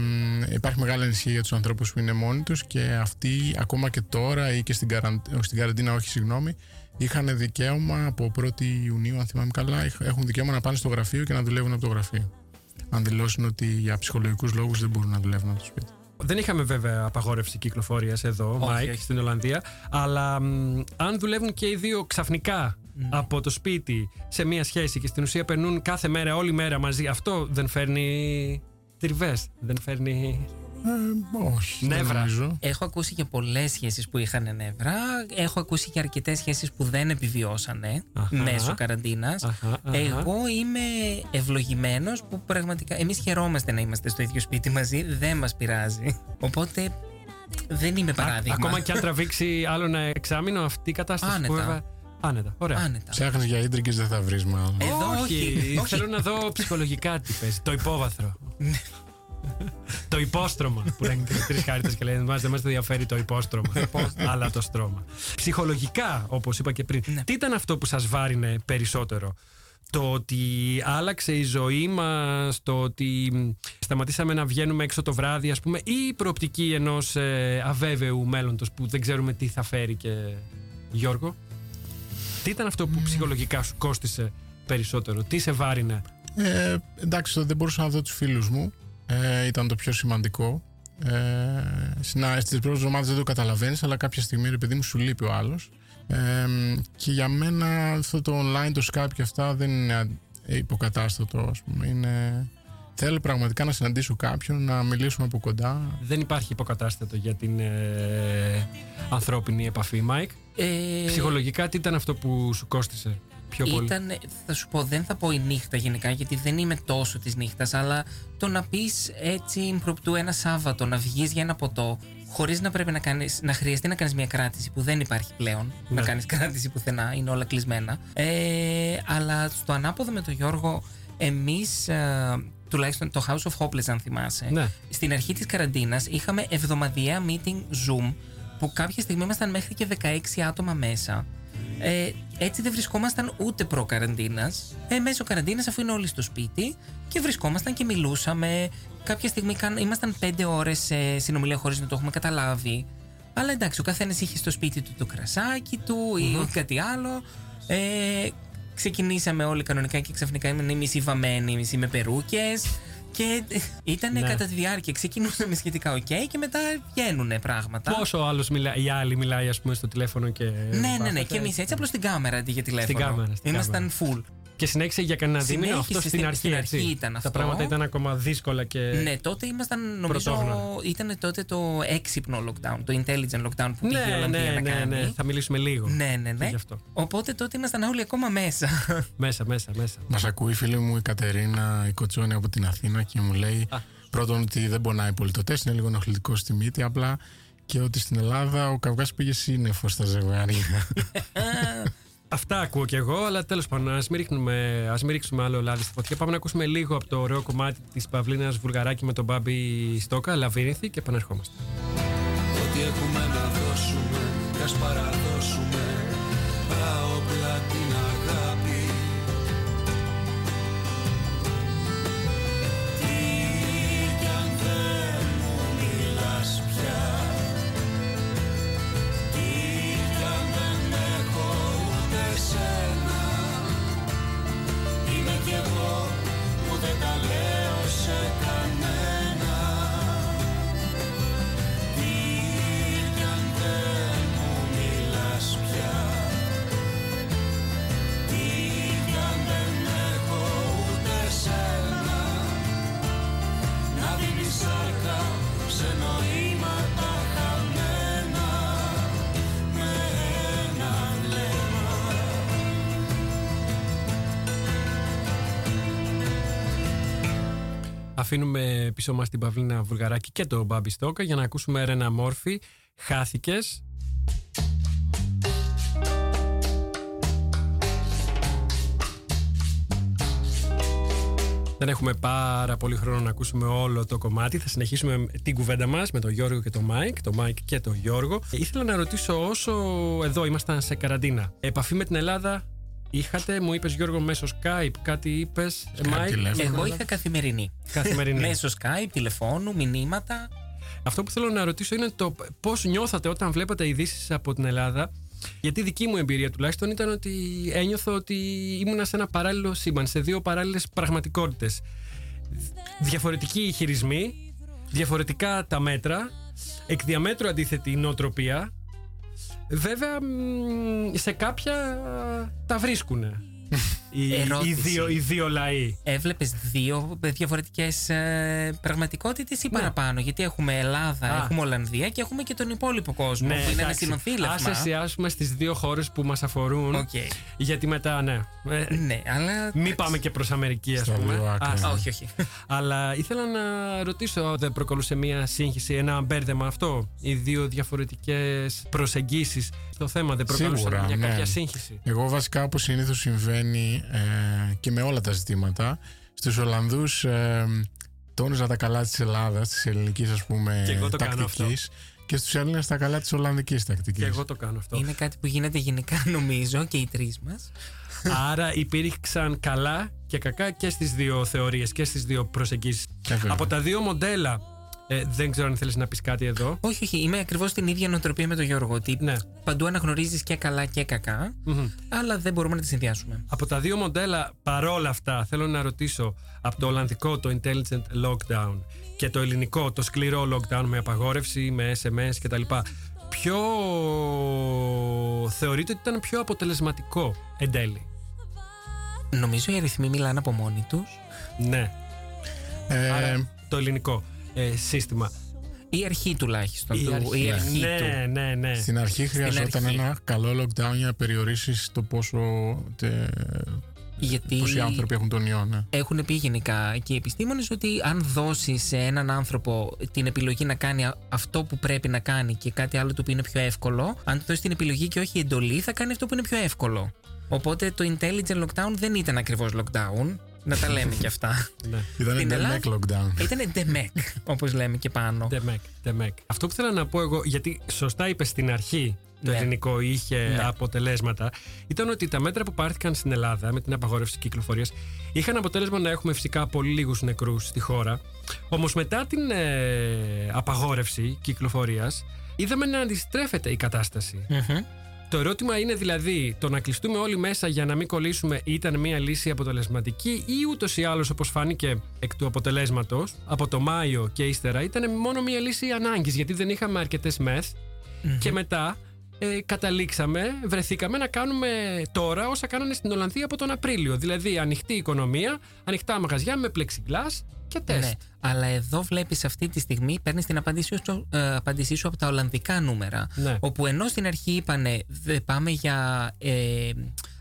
μ, υπάρχει μεγάλη ανησυχία για τους ανθρώπους που είναι μόνοι τους και αυτοί ακόμα και τώρα ή και στην, καραν... όχι, στην καραντίνα, όχι συγγνώμη, είχαν δικαίωμα από 1η Ιουνίου, αν θυμάμαι καλά, είχ- έχουν δικαίωμα να πάνε στο γραφείο και να δουλεύουν από το γραφείο. Αν δηλώσουν ότι για ψυχολογικούς λόγους δεν μπορούν να δουλεύουν από το σπίτι. Δεν είχαμε βέβαια απαγόρευση κυκλοφορίας εδώ, Όχι, Μάικ, όχι. στην Ολλανδία. Αλλά μ, αν δουλεύουν και οι δύο ξαφνικά Ναι. από το σπίτι σε μία σχέση και στην ουσία περνούν κάθε μέρα, όλη μέρα μαζί, αυτό δεν φέρνει τριβές. Δεν φέρνει. Ε, όχι, δεν Νεύρα. νομίζω. Έχω ακούσει και πολλές σχέσεις που είχαν νεύρα. Έχω ακούσει και αρκετές σχέσεις που δεν επιβιώσανε Αχα. μέσω καραντίνας. Αχα, αχα. Εγώ είμαι ευλογημένος που πραγματικά. Εμείς χαιρόμαστε να είμαστε στο ίδιο σπίτι μαζί. Δεν μας πειράζει. Οπότε δεν είμαι παράδειγμα. Ακόμα και αν τραβήξει άλλο ένα εξάμεινο, αυτή η κατάσταση Άνετα. που βέβαια. Άνετα. Ωραία. Άνετα. Ψάχνεις για ίντρικε, δεν θα βρεις μάλλον. Εδώ όχι. όχι. Θέλω να δω ψυχολογικά τι παίζει. Το υπόβαθρο. Ναι. το υπόστρωμα που λένε και τρεις χάρτε και λένε Μας δεν μας ενδιαφέρει το υπόστρωμα. αλλά το στρώμα. Ψυχολογικά, όπως είπα και πριν, Ναι. τι ήταν αυτό που σας βάρινε περισσότερο; Το ότι άλλαξε η ζωή μας, το ότι μ, σταματήσαμε να βγαίνουμε έξω το βράδυ, ας πούμε, ή η προοπτική ενός αβέβαιου μέλλοντος που δεν ξέρουμε τι θα φέρει και. Γιώργο, τι ήταν αυτό που ψυχολογικά σου κόστισε περισσότερο, τι σε βάρινε; Ε, εντάξει, το δεν μπορούσα να δω τους φίλους μου. Ε, ήταν το πιο σημαντικό. Ε, Στις πρώτες εβδομάδες δεν το καταλαβαίνεις, αλλά κάποια στιγμή, ρε παιδί μου, σου λείπει ο άλλος. Ε, και για μένα αυτό το online, το Skype και αυτά δεν είναι α- υποκατάστατο, ας πούμε. Είναι... Θέλω πραγματικά να συναντήσω κάποιον, να μιλήσουμε από κοντά. Δεν υπάρχει υποκατάστατο για την ε, ανθρώπινη επαφή, Μάικ. Ε, Ψυχολογικά, τι ήταν αυτό που σου κόστισε; Πιο πολύ. Ήταν, θα σου πω, δεν θα πω η νύχτα γενικά, γιατί δεν είμαι τόσο της νύχτας, αλλά το να πεις έτσι impromptu ένα Σάββατο, να βγεις για ένα ποτό, χωρίς να πρέπει να, κάνεις, να χρειαστεί να κάνεις μια κράτηση που δεν υπάρχει πλέον. Ναι. Να κάνεις κράτηση πουθενά, είναι όλα κλεισμένα. Ε, αλλά στο ανάποδο με τον Γιώργο, εμείς. τουλάχιστον το House of Hopeless, αν θυμάσαι. Ναι. Στην αρχή της καραντίνας είχαμε εβδομαδιαία meeting Zoom που κάποια στιγμή ήμασταν μέχρι και 16 άτομα μέσα. Ε, έτσι δεν βρισκόμασταν ούτε προ-καραντίνας. Ε, μέσω καραντίνας, αφού είναι όλοι στο σπίτι, και βρισκόμασταν και μιλούσαμε. Κάποια στιγμή καν, ήμασταν 5 ώρες σε συνομιλία χωρίς να το έχουμε καταλάβει. Αλλά εντάξει, ο καθένας είχε στο σπίτι του το κρασάκι του ή κάτι άλλο. Ε, ξεκινήσαμε όλοι κανονικά και ξαφνικά ήμουν μισή βαμμένη, μισή με περούκες. Και ήταν Ναι. κατά τη διάρκεια. Ξεκινούσαμε σχετικά οκ και μετά βγαίνουν πράγματα. Πόσο άλλος μιλάει, η άλλη μιλάει, ας πούμε, στο τηλέφωνο και. Ναι, ναι, ναι. βάφεται. Και εμείς έτσι απλώς στην κάμερα αντί για τηλέφωνο. κάμερα, στην Ήμασταν full. Και συνέχισε για κανένα δίμηνο Συνέχισε αυτό στην στην- αρχή. στην έτσι. αρχή ήταν Τα αυτό. πράγματα ήταν ακόμα δύσκολα και. Ναι, τότε ήμασταν, νομίζω, Πρωτόγνωρα. ήταν τότε το έξυπνο lockdown, το intelligent lockdown που πήγε η ναι, Ολλανδία ναι, να ναι, κάνει. ναι. Θα μιλήσουμε λίγο. Ναι, ναι, και ναι. γι' αυτό. Οπότε τότε ήμασταν όλοι ακόμα μέσα. Μέσα, μέσα, μέσα. Μας ακούει η φίλη μου η Κατερίνα η Κοτσόνη από την Αθήνα και μου λέει Α. πρώτον ότι δεν πονάει πολύ το τεστ, είναι λίγο ενοχλητικό στη μύτη απλά και ότι στην Ελλάδα ο καυγάς πήγε σύννεφος στα ζευγάρια. Αυτά ακούω κι εγώ, αλλά τέλος πάντων, ας μην, ρίχνουμε- ας μην ρίξουμε άλλο λάδι στη φωτιά. Πάμε να ακούσουμε λίγο από το ωραίο κομμάτι της Παυλίνας Βουλγαράκη με τον Μπάμπη Στόκα, Λαβύρινθη και επανερχόμαστε. Ό,τι έχουμε να δώσουμε, ας παραδώσουμε Τα όπλα την Αφήνουμε πίσω μας την Παυλίνα Βουλγαράκη και τον Μπάμπη Στόκα για να ακούσουμε Ρένα Μόρφη. Χάθηκες. Δεν έχουμε πάρα πολύ χρόνο να ακούσουμε όλο το κομμάτι. Θα συνεχίσουμε την κουβέντα μας με τον Γιώργο και τον Μάικ. Τον Μάικ και τον Γιώργο. Ήθελα να ρωτήσω όσο εδώ ήμασταν σε καραντίνα. Επαφή με την Ελλάδα είχατε, μου είπες Γιώργο μέσω Skype, κάτι είπες. Μάικ. τηλέφωνο. Εγώ είχα καθημερινή. Καθημερινή. Μέσω Skype, τηλεφώνου, μηνύματα. Αυτό που θέλω να ρωτήσω είναι το πώς νιώθατε όταν βλέπατε ειδήσεις από την Ελλάδα. Γιατί η δική μου εμπειρία τουλάχιστον ήταν ότι ένιωθω ότι ήμουνα σε ένα παράλληλο σύμπαν, σε δύο παράλληλες πραγματικότητες. Διαφορετικοί οι χειρισμοί, διαφορετικά τα μέτρα, εκ διαμέτρου αντίθετη η νοοτροπία. Βέβαια, μ, σε κάποια τα βρίσκουνε οι, οι, Ερώτηση. δύο, οι δύο λαοί. Έβλεπες δύο διαφορετικές ε, πραγματικότητες ή παραπάνω; Γιατί έχουμε Ελλάδα, Ναι. Α. έχουμε Ολλανδία και έχουμε και τον υπόλοιπο κόσμο που είναι ένα Ναι, εντάξει. συνονθύλευμα. Ας εστιάσουμε στις δύο χώρες που μας αφορούν. Οκ. Γιατί μετά, ναι. Ε, Ναι, αλλά. Μην πάμε και προς Αμερική, ας Στα πούμε. δύο άκρα. Ας- Α, όχι, όχι. Αλλά ήθελα να ρωτήσω, δεν προκαλούσε μια σύγχυση, ένα μπέρδεμα αυτό, οι δύο διαφορετικές προσεγγίσεις στο θέμα, δεν προκαλούσε Σίγουρα, μια ναι. κάποια σύγχυση; Εγώ βασικά όπως συνήθως συμβαίνει ε, και με όλα τα ζητήματα στους Ολλανδούς ε, τόνιζα τα καλά της Ελλάδας, της ελληνικής ας πούμε Και εγώ το κάνω τακτικής και στους Έλληνες τα καλά της Ολλανδικής τακτικής. Και εγώ το κάνω αυτό. Είναι κάτι που γίνεται γενικά νομίζω και οι τρεις μας. Άρα υπήρξαν καλά και κακά και στις δύο θεωρίες και στις δύο προσεγγίσεις. Ε, βέβαια. Από τα δύο μοντέλα, ε, δεν ξέρω αν θέλεις να πεις κάτι εδώ. Όχι, όχι. Είμαι ακριβώς την ίδια νοοτροπία με τον Γιώργο. Ότι Ναι. παντού αναγνωρίζεις και καλά και κακά, Μμμ. αλλά δεν μπορούμε να τις συνδυάσουμε. Από τα δύο μοντέλα, παρόλα αυτά, θέλω να ρωτήσω από το Ολλανδικό το Intelligent Lockdown και το ελληνικό το σκληρό lockdown με απαγόρευση, με SMS κτλ. Ποιο θεωρείτε ότι ήταν πιο αποτελεσματικό εν τέλει; Νομίζω οι αριθμοί μιλάνε από μόνοι τους. Ναι, Ε, άρα το ελληνικό ε, σύστημα. Η αρχή τουλάχιστον. Η του, αρχή, η αρχή ναι, του. ναι, ναι. Στην αρχή χρειαζόταν αρχή. ένα καλό lockdown για να περιορίσεις το πόσο, τε, Γιατί πόσοι άνθρωποι έχουν τον ιό. Ναι. έχουν πει γενικά και οι επιστήμονες ότι αν δώσεις σε έναν άνθρωπο την επιλογή να κάνει α- αυτό που πρέπει να κάνει και κάτι άλλο το οποίο είναι πιο εύκολο, αν του δώσεις την επιλογή και όχι εντολή, θα κάνει αυτό που είναι πιο εύκολο. Οπότε το intelligent lockdown δεν ήταν ακριβώς lockdown. Να τα λέμε και αυτά. ναι. Ήταν Στην ένα Ελλάδα- lockdown. Ήταν DEMEC, όπως λέμε και πάνω. Ντεμεκ, ντεμεκ. Αυτό που θέλω να πω εγώ, γιατί σωστά είπες στην αρχή το Ναι. ελληνικό είχε Ναι. αποτελέσματα, ήταν ότι τα μέτρα που πάρθηκαν στην Ελλάδα με την απαγόρευση κυκλοφορίας είχαν αποτέλεσμα να έχουμε φυσικά πολύ λίγους νεκρούς στη χώρα. Όμως μετά την ε, απαγόρευση κυκλοφορίας, είδαμε να αντιστρέφεται η κατάσταση. Μμμ. Το ερώτημα είναι δηλαδή το να κλειστούμε όλοι μέσα για να μην κολλήσουμε ήταν μια λύση αποτελεσματική ή ούτως ή άλλως όπως φάνηκε εκ του αποτελέσματος από το Μάιο και ύστερα ήταν μόνο μια λύση ανάγκης γιατί δεν είχαμε αρκετές μεθ και μετά ε, καταλήξαμε, βρεθήκαμε να κάνουμε τώρα όσα κάνανε στην Ολλανδία από τον Απρίλιο. Δηλαδή ανοιχτή οικονομία, ανοιχτά μαγαζιά με πλεξιγκλάς και τεστ. Ναι, αλλά εδώ βλέπεις αυτή τη στιγμή παίρνεις την απάντησή σου, ε, απάντησή σου από τα Ολλανδικά νούμερα. Ναι. Όπου ενώ στην αρχή είπανε «Δε- πάμε για ε,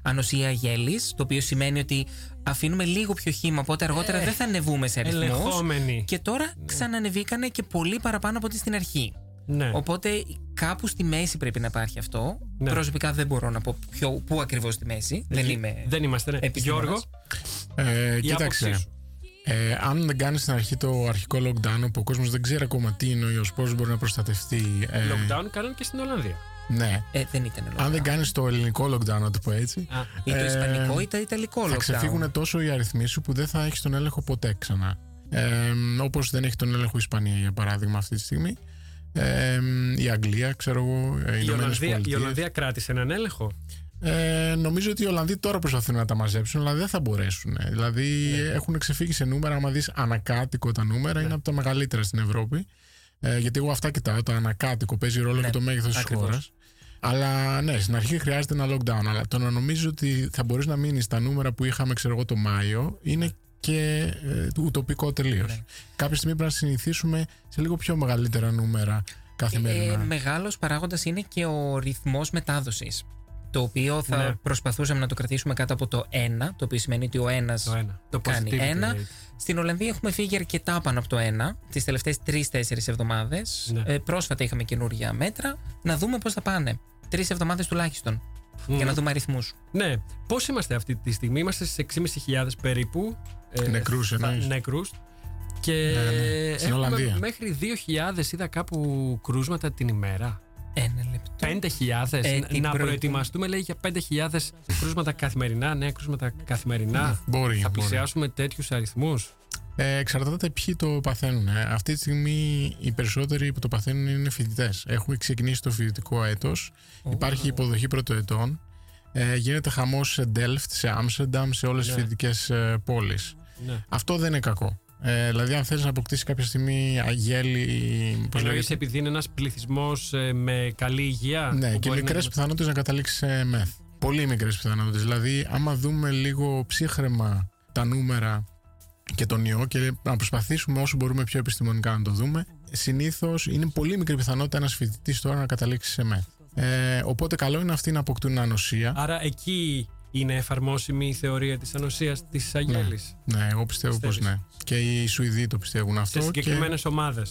ανοσία γέλης, το οποίο σημαίνει ότι αφήνουμε λίγο πιο χύμα, οπότε αργότερα δεν θα ανεβούμε σε αριθμούς Ελεγχόμενοι. Και τώρα ξανανεβήκανε και πολύ παραπάνω από ό,τι στην αρχή. Ναι. Οπότε κάπου στη μέση πρέπει να υπάρχει αυτό. Ναι. Προσωπικά δεν μπορώ να πω ποιο, πού ακριβώς στη μέση. δεν Εκεί- είμαι. δεν είμαστε. Ναι. επιστήμονας. Γιώργο, Ε, η κοίταξε. Άποψή σου. Ε, αν δεν κάνεις στην αρχή το αρχικό lockdown, όπου ο κόσμος δεν ξέρει ακόμα τι είναι ο ιός, πώς μπορεί να προστατευτεί. Ε, Lockdown κάνανε και στην Ολλανδία. Ναι. Ε, δεν ήταν Αν δεν lockdown. κάνεις το ελληνικό lockdown, να το πω έτσι, Α, Ή το ε, ισπανικό ή το ιταλικό θα lockdown. ξεφύγουν τόσο οι αριθμοί σου που δεν θα έχεις τον έλεγχο ποτέ ξανά. Ε, Όπως δεν έχει τον έλεγχο η Ισπανία, για παράδειγμα, αυτή τη στιγμή. Ε, η Αγγλία, ξέρω εγώ, ε, οι η, Ηνωμένες Ολλανδία, η Πολιτείες. Ολλανδία κράτησε έναν έλεγχο; Ε, νομίζω ότι οι Ολλανδοί τώρα προσπαθούν να τα μαζέψουν, αλλά δεν θα μπορέσουν. Δηλαδή Ναι. έχουν ξεφύγει σε νούμερα. Άμα δεις ανακάτοικο τα νούμερα, είναι από τα μεγαλύτερα στην Ευρώπη. Ε, γιατί εγώ αυτά κοιτάω. Το ανακάτοικο παίζει ρόλο Ναι, και το μέγεθος της ακριβώς. χώρας. Αλλά ναι, στην αρχή χρειάζεται ένα lockdown. Αλλά το να νομίζω ότι θα μπορείς να μείνεις στα νούμερα που είχαμε, ξέρω εγώ, το Μάιο, είναι και ε, ουτοπικό τελείως. Ναι. Κάποια στιγμή πρέπει να συνηθίσουμε σε λίγο πιο μεγαλύτερα νούμερα καθημερινά. Ε, μεγάλος παράγοντας είναι και ο ρυθμός μετάδοσης. Το το οποίο θα Ναι. προσπαθούσαμε να το κρατήσουμε κάτω από το 1, το οποίο σημαίνει ότι ο ένας Το ένα. Το κάνει positivity ένα. rate. Στην Ολλανδία έχουμε φύγει αρκετά πάνω από το 1 τις τελευταίες 3-4 εβδομάδες. Ναι. Ε, πρόσφατα είχαμε καινούργια μέτρα. Να δούμε πώς θα πάνε. Τρεις εβδομάδες τουλάχιστον. Για να δούμε αριθμούς. Ναι. Πώς είμαστε αυτή τη στιγμή, είμαστε στις 6.500 περίπου. ε, Νεκρούς θα- εννοείς. Νεκρούς. Και ναι. Στην έχουμε Ολλανδία. μέχρι 2.000 είδα κάπου κρούσματα την ημέρα. Ένα λεπτό. 5.000. Ε, να την προηγούμενη- προετοιμαστούμε, λέει, για 5.000 κρούσματα καθημερινά, νέα κρούσματα καθημερινά. Μπορεί, Θα μπορεί. πλησιάσουμε τέτοιους αριθμούς. Ε, εξαρτάται ποιοι το παθαίνουν. Ε. Αυτή τη στιγμή οι περισσότεροι που το παθαίνουν είναι φοιτητές. Έχουμε ξεκινήσει το φοιτητικό έτος. Υπάρχει υποδοχή πρωτοετών. Ε, γίνεται χαμός σε Delft, σε Άμστερνταμ, σε όλες τις Ναι. φοιτητικές ε, πόλεις. Ναι. Αυτό δεν είναι κακό. Ε, δηλαδή, αν θέλεις να αποκτήσεις κάποια στιγμή αγέλη. Πώς Εννοείς λέγεται, επειδή είναι ένας πληθυσμός με καλή υγεία. Ναι, που και μπορεί μικρές να- πιθανότητες να καταλήξεις σε μεθ. Πολύ μικρές πιθανότητες. Δηλαδή, άμα δούμε λίγο ψύχρεμα τα νούμερα και τον ιό και να προσπαθήσουμε όσο μπορούμε πιο επιστημονικά να το δούμε, συνήθως είναι πολύ μικρή πιθανότητα ένας φοιτητής τώρα να καταλήξει σε μεθ. Ε, οπότε, καλό είναι αυτοί να αποκτούν ανοσία. Άρα εκεί είναι εφαρμόσιμη η θεωρία της ανοσίας της Αγέλης. Ναι, εγώ πιστεύω πως Πιστεύεις; ναι. Και οι Σουηδοί το πιστεύουν αυτό. Σε συγκεκριμένες Και, ομάδε.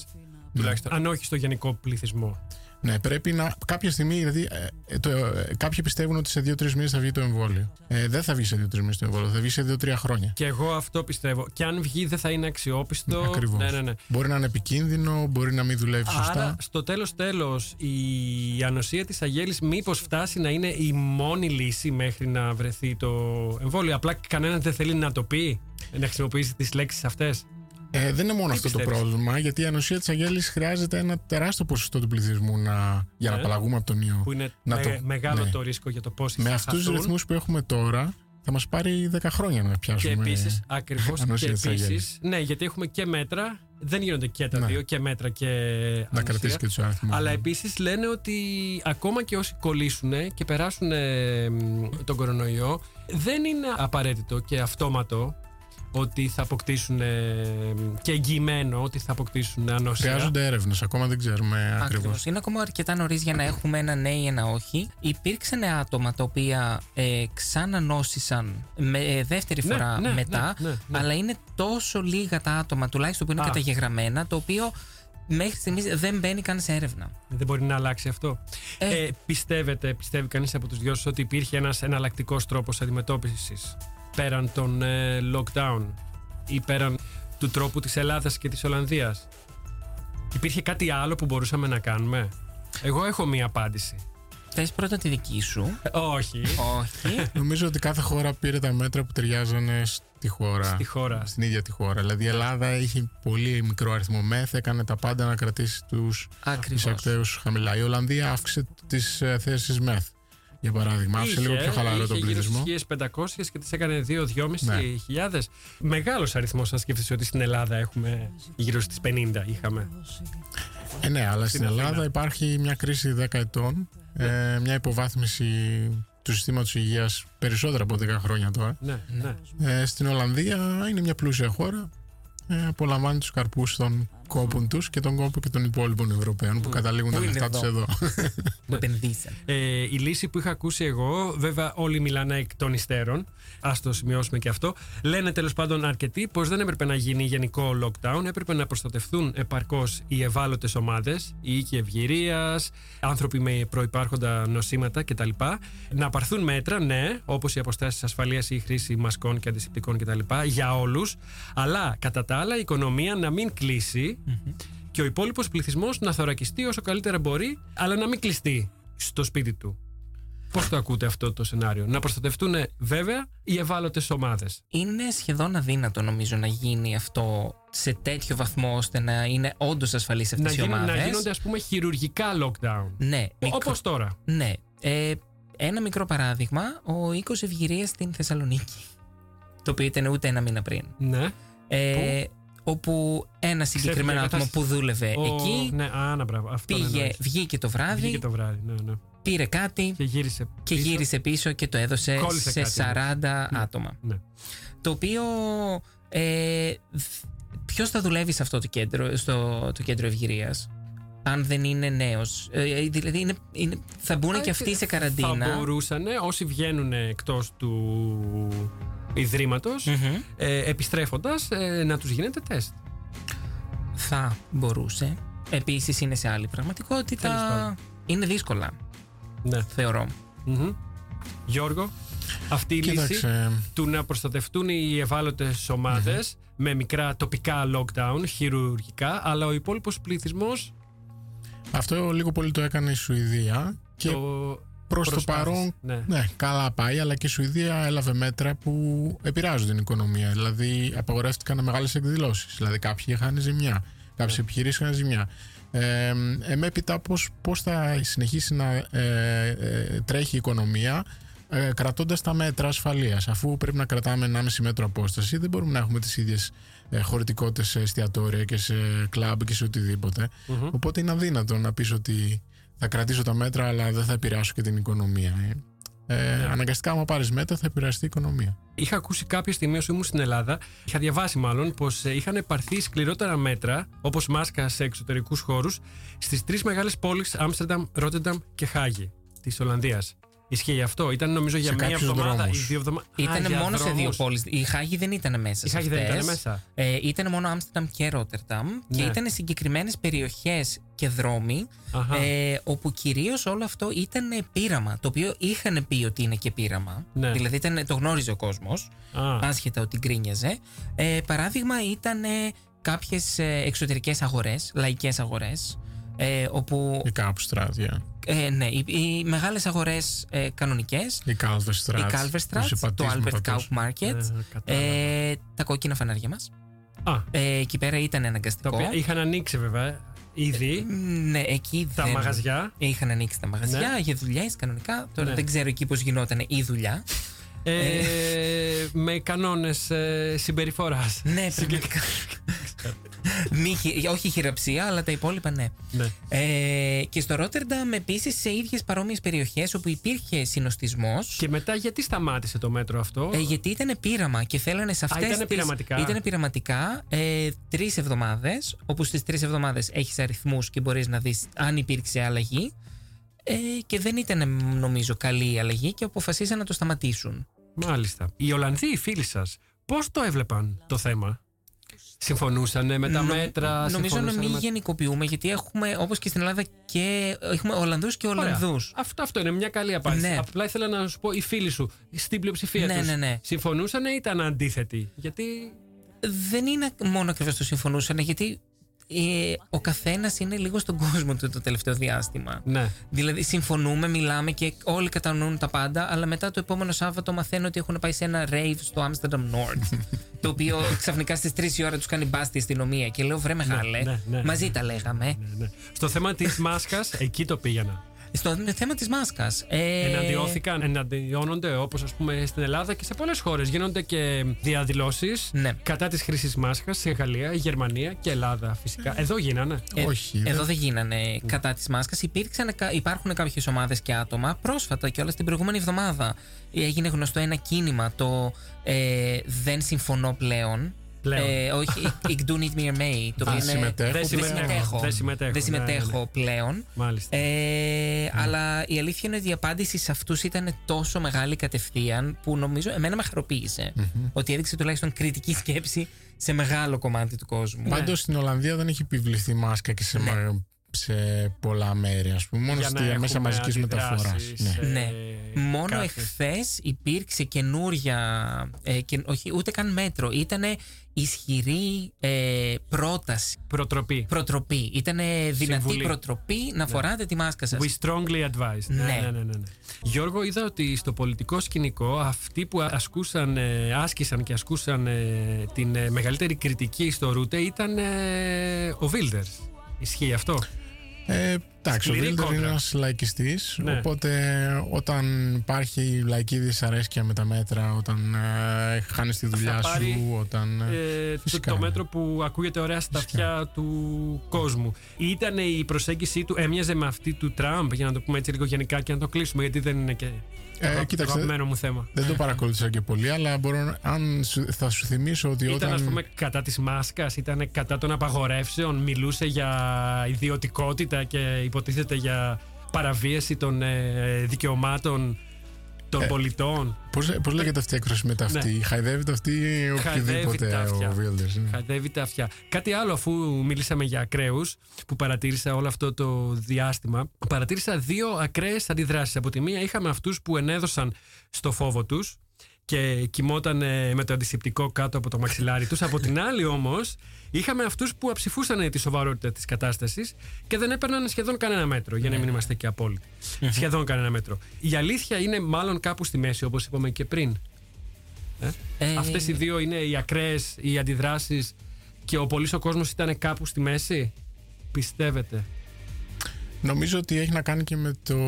Τουλάχιστον. Αν όχι στο γενικό πληθυσμό. Ναι, πρέπει να. Κάποια στιγμή, δηλαδή, ε, το, ε, κάποιοι πιστεύουν ότι σε δύο-τρεις μήνες θα βγει το εμβόλιο. Ε, δεν θα βγει σε δύο-τρεις μήνες το εμβόλιο, θα βγει σε δύο-τρία χρόνια. Και εγώ αυτό πιστεύω. Και αν βγει, δεν θα είναι αξιόπιστο. Ακριβώς. Ναι, ναι, ναι. Μπορεί να είναι επικίνδυνο, μπορεί να μην δουλεύει σωστά. Άρα, στο τέλος τέλος, η ανοσία της αγέλης μήπως φτάσει να είναι η μόνη λύση μέχρι να βρεθεί το εμβόλιο; Απλά κανένας δεν θέλει να το πει, να χρησιμοποιήσει τις λέξεις αυτές. Ε, δεν είναι μόνο Τι αυτό το πιστεύεις; πρόβλημα, γιατί η ανοσία της αγέλης χρειάζεται ένα τεράστιο ποσοστό του πληθυσμού να, για να Ναι. απαλλαγούμε από τον ιό. Που είναι Να με- το- μεγάλο ναι. το ρίσκο για το πώς Με θα αυτούς τους χαθούν. ρυθμούς που έχουμε τώρα, θα μας πάρει 10 χρόνια να Και πιάσουμε. επίσης, ακριβώς και ανοσία της επίσης. αγέλης. Ναι, γιατί έχουμε και μέτρα. Δεν γίνονται και τα Ναι. δύο, και μέτρα και. να ανοσία. κρατήσει και τους αριθμούς. Αλλά επίσης λένε ότι ακόμα και όσοι κολλήσουν και περάσουν ε, μ, τον κορονοϊό, δεν είναι απαραίτητο και αυτόματο ότι θα αποκτήσουν ε, και εγγυημένο ότι θα αποκτήσουν ανοσία. Χρειάζονται έρευνες, ακόμα δεν ξέρουμε ακριβώς. Ακριβώς. Είναι ακόμα αρκετά νωρίς για να έχουμε ένα ναι ή ένα όχι. Υπήρξαν άτομα τα οποία ε, ξανανόσησαν με, ε, δεύτερη Ναι, φορά ναι, μετά, ναι, ναι, ναι. αλλά είναι τόσο λίγα τα άτομα, τουλάχιστον που είναι Α. καταγεγραμμένα, το οποίο μέχρι στιγμής δεν μπαίνει καν σε έρευνα. Δεν μπορεί να αλλάξει αυτό. Ε. Ε, πιστεύετε, πιστεύει κανείς από τους δυο σας ότι υπήρχε ένας εναλλακτικός τρόπος αντιμετώπισης; Πέραν των ε, lockdown ή πέραν του τρόπου της Ελλάδας και της Ολλανδίας; Υπήρχε κάτι άλλο που μπορούσαμε να κάνουμε; Εγώ έχω μία απάντηση. Θες πρώτα τη δική σου; Ε, όχι. όχι. Νομίζω ότι κάθε χώρα πήρε τα μέτρα που ταιριάζανε στη χώρα. Στη χώρα. Στην ίδια τη χώρα. Δηλαδή η Ελλάδα είχε πολύ μικρό αριθμό μεθ, έκανε τα πάντα να κρατήσει τους Ακριβώς. εισακτέους χαμηλά. Η Ολλανδία αύξησε τις θέσεις μεθ. Για παράδειγμα, άφησε λίγο πιο χαλαρό είχε τον γύρω πληθυσμό. στις 1500 και τις έκανε 2-2,5 Ναι. χιλιάδες. Μεγάλος αριθμός αν σκέφτεσαι ότι στην Ελλάδα έχουμε γύρω στις 50 είχαμε. Ε, ναι, αλλά στην Αθήνα. Ελλάδα υπάρχει μια κρίση 10 ετών, ε, μια υποβάθμιση του συστήματος υγείας περισσότερα από 10 χρόνια τώρα. Ναι, ναι. Ε, στην Ολλανδία είναι μια πλούσια χώρα. Ε, απολαμβάνει τους καρπούς των κόπων τους και τον κόπο και των υπόλοιπων Ευρωπαίων που καταλήγουν τα Πού είναι λεφτά τους εδώ; εδώ. που επενδύσαν. Ε, η λύση που είχα ακούσει εγώ, βέβαια όλοι μιλάνε εκ των υστέρων, ας το σημειώσουμε και αυτό. Λένε τέλος πάντων αρκετοί πως δεν έπρεπε να γίνει γενικό lockdown, έπρεπε να προστατευτούν επαρκώς οι ευάλωτες ομάδες, οι οίκοι ευγυρίας, άνθρωποι με προπάρχοντα νοσήματα κτλ. Να πάρθουν μέτρα, ναι, όπως οι αποστάσεις ασφαλείας ή η χρήση μασκών και αντισηπτικών κτλ. για όλους, αλλά κατά τα άλλα η οικονομία να μην κλείσει και ο υπόλοιπος πληθυσμός να θωρακιστεί όσο καλύτερα μπορεί, αλλά να μην κλειστεί στο σπίτι του. Πώς το ακούτε αυτό το σενάριο, Να προστατευτούν βέβαια οι ευάλωτες ομάδες. Είναι σχεδόν αδύνατο νομίζω να γίνει αυτό σε τέτοιο βαθμό ώστε να είναι όντως ασφαλείς αυτές Να, οι γίνουν- ομάδες. να γίνονται, ας πούμε, χειρουργικά lockdown. Ναι, μικρό- Όπως τώρα. Ναι. Ε, ένα μικρό παράδειγμα, ο οίκος Ευγυρίας στην Θεσσαλονίκη. Το οποίο ήταν ούτε ένα μήνα πριν. Ναι. Ε, όπου ένα συγκεκριμένο Ξέφυγε άτομο που δούλευε Ο- εκεί Ναι, α, να, μπράβο. Αυτό πήγε, εννοείς. βγήκε το βράδυ, Βγήκε το βράδυ. Ναι, ναι. πήρε κάτι Και γύρισε. και πίσω. γύρισε πίσω και το έδωσε Κόλλησε σε κάτι, 40 άτομα. Ναι. Το οποίο. Ε, Ποιος θα δουλεύει σε αυτό το κέντρο, στο το κέντρο ευγυρίας, αν δεν είναι νέος; Ε, δηλαδή είναι, είναι, θα μπουν και αυτοί σε καραντίνα. Θα μπορούσαν όσοι βγαίνουν εκτός του ιδρύματος Μμμ. ε, επιστρέφοντας ε, να τους γίνεται τεστ. Θα μπορούσε. Επίσης είναι σε άλλη Τέλος πραγματικότητα. πάντων. Είναι δύσκολα, Ναι. θεωρώ. Μμμ. Γιώργο, αυτή η λύση Κοίταξε, του να προστατευτούν οι ευάλωτες ομάδες με μικρά τοπικά lockdown, χειρουργικά, αλλά ο υπόλοιπος πληθυσμός αυτό λίγο πολύ το έκανε η Σουηδία και το προς το προσπάθησε. παρόν Ναι. Ναι, καλά πάει, αλλά και η Σουηδία έλαβε μέτρα που επηρεάζουν την οικονομία. Δηλαδή, απαγορεύτηκαν μεγάλες εκδηλώσεις. Δηλαδή, κάποιοι είχαν ζημιά. Κάποιες Ναι. επιχειρήσεις είχαν ζημιά. Ε, εμέπειτα, πώς, πώς θα συνεχίσει να ε, ε, τρέχει η οικονομία ε, κρατώντας τα μέτρα ασφαλείας αφού πρέπει να κρατάμε 1,5 μέτρο απόσταση δεν μπορούμε να έχουμε τις ίδιες ε, χωρητικότητες σε εστιατόρια και σε κλαμπ και σε οτιδήποτε Μμμ. οπότε είναι αδύνατο να πεις ότι θα κρατήσω τα μέτρα αλλά δεν θα επηρεάσω και την οικονομία ε. Ε, αναγκαστικά άμα πάρεις μέτρα θα επηρεαστεί η οικονομία Είχα ακούσει κάποια στιγμή όσο ήμουν στην Ελλάδα, είχα διαβάσει μάλλον πως είχαν πάρθει σκληρότερα μέτρα, όπως μάσκα σε εξωτερικούς χώρους, στις τρεις μεγάλες πόλεις Άμστερνταμ, Ρότερνταμ και Χάγη της Ολλανδίας. Ισχύει αυτό; Ήταν νομίζω για Σε μία κάποιους εβδομάδα ή δρόμους. δύο εβδομάδε. Ήταν μόνο σε δύο πόλεις. Η Χάγη δεν ήταν μέσα. Η σε Χάγη δεν αυτές. ήταν μέσα. Ε, ήταν μόνο Άμστερνταμ και Ρότερνταμ και Ναι. ήταν συγκεκριμένες περιοχές και δρόμοι Αχα. ε, όπου κυρίως όλο αυτό ήταν πείραμα. Το οποίο είχαν πει ότι είναι και πείραμα. Ναι. Δηλαδή ήταν, το γνώριζε ο κόσμος, Α, άσχετα ότι γκρίνιαζε. Ε, παράδειγμα ήταν κάποιες εξωτερικές αγορές, λαϊκές αγορές. Ε, όπου ή κάπου στράτια ε, ναι, οι, οι μεγάλες αγορές ε, κανονικές η Calverstraat η Calverstraat, το Albert Kauf Market, Ε, κατάλαβα. ε, τα κόκκινα φανάρια μας. Α, Ε, εκεί πέρα ήταν τα αναγκαστικό. οποία είχαν ανοίξει βέβαια ήδη Ναι, εκεί τα δεν... μαγαζιά. Είχαν ανοίξει τα μαγαζιά Ναι. για δουλειές κανονικά. Τώρα Ναι. δεν ξέρω εκεί πώς γινόταν η δουλειά. Ε, με κανόνες ε, συμπεριφοράς. ναι, πραγματικά. Μη χει- όχι χειραψία, αλλά τα υπόλοιπα ναι. Ναι. Ε, και στο Ρότερνταμ επίσης σε ίδιες παρόμοιες περιοχές όπου υπήρχε συνοστισμός. Και μετά γιατί σταμάτησε το μέτρο αυτό; Ε, γιατί ήταν πείραμα και θέλανε σε αυτές. ήτανε πειραματικά. Ήταν πειραματικά ε, τρεις εβδομάδες, όπου στις τρεις εβδομάδες έχεις αριθμούς και μπορείς να δεις αν υπήρξε αλλαγή. Ε, και δεν ήταν νομίζω καλή η αλλαγή και αποφασίσαν να το σταματήσουν. Μάλιστα. Οι Ολλανδοί, οι φίλοι σας, πώς το έβλεπαν το θέμα; Συμφωνούσαν με τα Νο- μέτρα. Νομίζω να συμφωνούσαν μην με... γενικοποιούμε, γιατί έχουμε, όπως και στην Ελλάδα, και έχουμε Ολλανδούς και Ωραία. Ολλανδούς. Αυτό, αυτό είναι μια καλή απάντηση. Ναι. Απλά ήθελα να σου πω, οι φίλοι σου, στην πλειοψηφία Ναι, τους, ναι, ναι. συμφωνούσαν ή ήταν αντίθετοι; Γιατί. Δεν είναι μόνο ακριβώς το συμφωνούσαν, γιατί ε, ο καθένας είναι λίγο στον κόσμο του το τελευταίο διάστημα. Ναι. Δηλαδή, συμφωνούμε, μιλάμε και όλοι κατανοούν τα πάντα, αλλά μετά το επόμενο Σάββατο μαθαίνω ότι έχουν πάει σε ένα rave στο Amsterdam North. το οποίο ξαφνικά στις 3 η ώρα τους κάνει μπάστη η αστυνομία. Και λέω, βρε μεγάλε, ναι, ναι. μαζί τα λέγαμε. ναι, ναι. Στο θέμα της μάσκας, εκεί το πήγαινα. Στο θέμα της μάσκας. Ε, Εναντιώθηκαν, εναντιώνονται όπως ας πούμε στην Ελλάδα και σε πολλές χώρες. Γίνονται και διαδηλώσεις Ναι. κατά της χρήσης μάσκας σε Γαλλία, Γερμανία και Ελλάδα φυσικά. Εδώ γίνανε. Ε, Όχι, Εδώ δεν- δεν γίνανε κατά της μάσκας. Υπάρχουν κάποιες ομάδες και άτομα. Πρόσφατα και όλα την προηγούμενη εβδομάδα έγινε γνωστό ένα κίνημα. Το ε, Δεν συμφωνώ πλέον. Πλέον. Ε, όχι, ik do need me may. Το Α, οποίο είναι- συμμετέχω Δεν Δεν πλέον. συμμετέχω. Δεν συμμετέχω, Δεν ναι, συμμετέχω ναι. πλέον. Μάλιστα. Ε, Αλλά η αλήθεια είναι ότι η απάντηση σε αυτούς ήταν τόσο μεγάλη κατευθείαν που νομίζω εμένα με χαροποίησε. Ότι έδειξε τουλάχιστον κριτική σκέψη σε μεγάλο κομμάτι του κόσμου. Πάντως στην Ολλανδία δεν έχει επιβληθεί μάσκα και σε, μα- σε πολλά μέρη, ας πούμε. Μόνο Για να στη έχουμε μέσα μαζικής μεταφοράς. αντιδράσεις, Ναι. ε, Ναι. Μόνο κάθε- εχθές υπήρξε καινούρια. Ε, και, όχι, ούτε καν μέτρο. Ήταν ισχυρή ε, πρόταση. Προτροπή. Προτροπή. Ήταν δυνατή Συμβουλή. προτροπή να φοράτε τη μάσκα σας. We strongly advise. Ναι. Ναι. Ναι, ναι, ναι, ναι. Γιώργο, είδα ότι στο πολιτικό σκηνικό αυτοί που ασκούσαν, ε, άσκησαν και ασκούσαν ε, την ε, μεγαλύτερη κριτική στο Ρούτε ήταν ε, ο Βίλτερς. Ισχύει αυτό; Ε, Εντάξει, ο Σκληρή Βίλντερ είναι κόντρα. ένας λαϊκιστής. Ναι. Οπότε όταν υπάρχει λαϊκή δυσαρέσκεια με τα μέτρα, όταν ε, χάνεις τη δουλειά Θα πάρει, σου, όταν. Ε, το, φυσικά. το μέτρο που ακούγεται ωραία στα αυτιά του κόσμου. Ήταν η προσέγγιση του, έμοιαζε με αυτή του Τραμπ, για να το πούμε έτσι λίγο γενικά και να το κλείσουμε, γιατί δεν είναι και Ε, το κοίταξε, αγαπημένο μου θέμα. Δεν το παρακολούθησα και πολύ, αλλά μπορώ, να- αν σου- θα σου θυμίσω ότι Ήταν, όταν. ας πούμε, κατά της μάσκας, ήταν κατά των απαγορεύσεων, μιλούσε για ιδιωτικότητα και υποτίθεται για παραβίαση των ε, δικαιωμάτων των Ε, πολιτών. Πώς, πώς λέγεται αυτή η έκφραση με τα αυτή, Ναι. χαϊδεύεται αυτή ή Χαϊδεύει οποιοδήποτε τα αυτιά. ο Βίλντερ. Χαϊδεύει τα αυτιά. Κάτι άλλο, αφού μιλήσαμε για ακραίους, που παρατήρησα όλο αυτό το διάστημα, παρατήρησα δύο ακραίες αντιδράσεις. Από τη μία, είχαμε αυτούς που ενέδωσαν στο φόβο τους και κοιμόταν ε, με το αντισηπτικό κάτω από το μαξιλάρι τους. Από την άλλη, όμως, είχαμε αυτούς που αψηφούσαν τη σοβαρότητα της κατάστασης και δεν έπαιρναν σχεδόν κανένα μέτρο, για να μην είμαστε και απόλυτοι. σχεδόν κανένα μέτρο. Η αλήθεια είναι μάλλον κάπου στη μέση, όπως είπαμε και πριν. Ε, Αυτές οι δύο είναι οι ακραίες, οι αντιδράσεις και ο πολύς ο κόσμος ήταν κάπου στη μέση; Πιστεύετε; Νομίζω ότι έχει να κάνει και με το,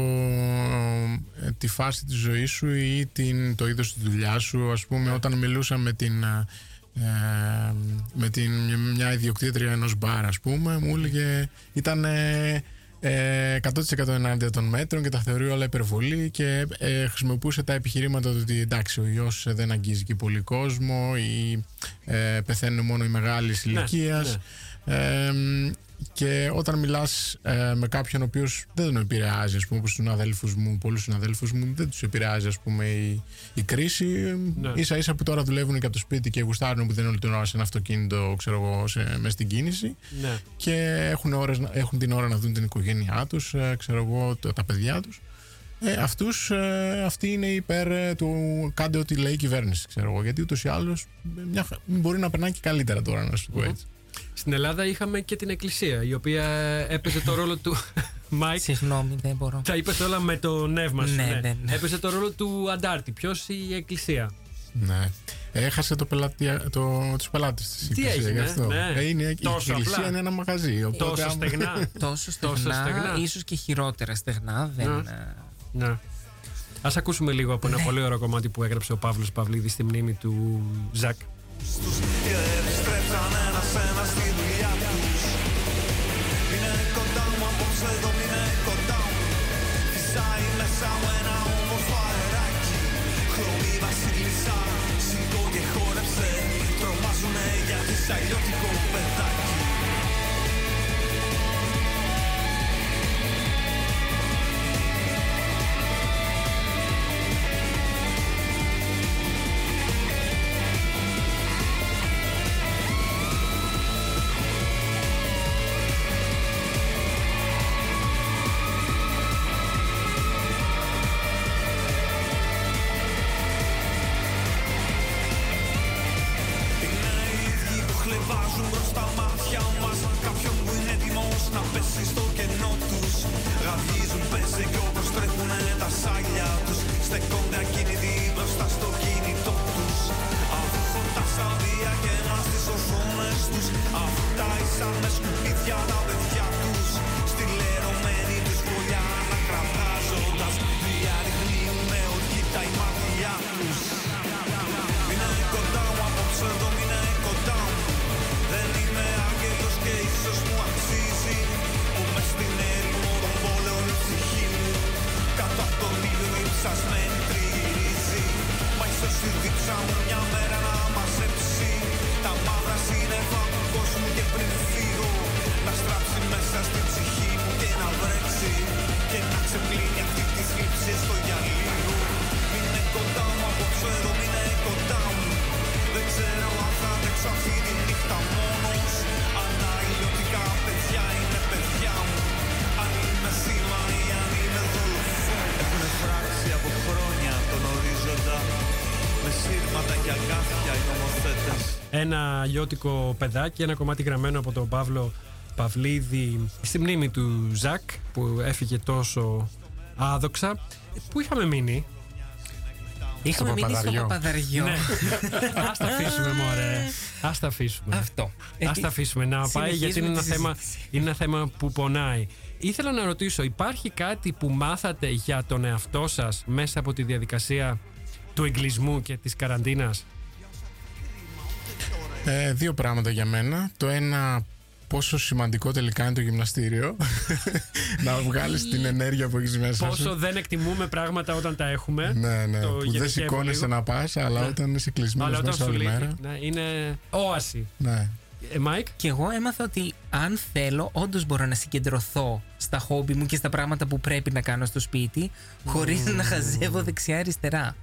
ε, τη φάση της ζωής σου ή την, το είδος της δουλειάς σου. Ας πούμε, όταν μιλούσα με την, ε, με την, μια ιδιοκτήτρια ενός μπαρ, ας πούμε, μου έλεγε ήταν ε, ε, 100% ενάντια των μέτρων και τα θεωρεί όλα υπερβολή και ε, χρησιμοποιούσε τα επιχειρήματα του ότι εντάξει ο ιός δεν αγγίζει και πολύ κόσμο ή ε, πεθαίνουν μόνο οι μεγάλης ηλικίας ε, και όταν μιλάς ε, με κάποιον ο οποίος δεν τον επηρεάζει, ας πούμε, όπως τους αδέλφους μου, πολλούς συναδέλφους μου, δεν τους επηρεάζει, ας πούμε, η, η κρίση. Ναι. Ίσα ίσα που τώρα δουλεύουν και από το σπίτι και γουστάρουν που δεν είναι όλη την ώρα σε ένα αυτοκίνητο, ξέρω εγώ, σε, μες στην κίνηση Ναι. και έχουν, ώρες, να- έχουν την ώρα να δουν την οικογένειά τους, ε, ξέρω εγώ, τα, τα παιδιά τους. Ε, αυτούς, ε, αυτοί είναι υπέρ ε, του κάντε ό,τι λέει η κυβέρνηση, ξέρω εγώ. Γιατί ούτως ή άλλως ε, μια, χα- μπορεί να περνάει και καλύτερα τώρα, να σου πω έτσι. Στην Ελλάδα είχαμε και την Εκκλησία, η οποία έπαιζε το ρόλο του. Μάικ, Συγγνώμη, δεν μπορώ. τα είπες όλα με το νεύμα σου. Ναι, ναι, ναι. Έπαιζε το ρόλο του αντάρτη. Ποιος η Εκκλησία; Ναι. Έχασε το πελάτη, το, τους πελάτες της η Τι εκκλησίας, έγινε, γι' αυτό. ναι. Ε, είναι, Τόσο η εκκλησία απλά. είναι ένα μαγαζί. Οπότε Τόσο άμα- στεγνά. Τόσο στεγνά, Τόσο στεγνά. ίσως και χειρότερα στεγνά. Δεν, Ναι. ε, ναι. Α ακούσουμε λίγο από ένα πολύ ωραίο κομμάτι που έγραψε ο Παύλος Παυλίδης στη μνήμη του Ζακ. Και επιστρέψαν ένα-ένα στη δουλειά τους. Είναι κοντά μου απόψε εδώ είναι κοντά μου. Φυσάει μέσα μου ένα όμορφο αεράκι. Χρωμή βασίλισσα, σηκώ και χόρεψε. Τρομάζουνε γιατί σ' αλλιώτικο παιδάκι Ένα γιώτικο παιδάκι, ένα κομμάτι γραμμένο από τον Παύλο Παυλίδη στη μνήμη του Ζακ που έφυγε τόσο άδοξα. Πού είχαμε μείνει, Είχαμε Στο μείνει στο Παπαδαριό. παπαδαριό. Ναι. Α τα αφήσουμε, μωρέ. Α τα αφήσουμε. Αυτό. Α τα αφήσουμε να πάει γιατί είναι ένα, συνεχίζουμε τη θέμα, συζήτηση. είναι ένα θέμα που πονάει. Ήθελα να ρωτήσω, υπάρχει κάτι που μάθατε για τον εαυτό σας μέσα από τη διαδικασία του εγκλισμού και της καραντίνας; Ε, δύο πράγματα για μένα. Το ένα, πόσο σημαντικό τελικά είναι το γυμναστήριο. να βγάλεις την ενέργεια που έχεις μέσα Πόσο σου. δεν εκτιμούμε πράγματα όταν τα έχουμε. Ναι, ναι. Το που δεν γενικεύω σηκώνεσαι λίγο. να πας, αλλά Ναι. όταν είσαι Αλλά κλεισμένος όταν μέσα σου όλη λείπει, μέρα. ναι, είναι όαση. Ναι. Ε, Μάικ, Και εγώ έμαθα ότι αν θέλω, όντως μπορώ να συγκεντρωθώ στα χόμπι μου και στα πράγματα που πρέπει να κάνω στο σπίτι, χωρίς να χαζεύω δεξιά-αριστερά.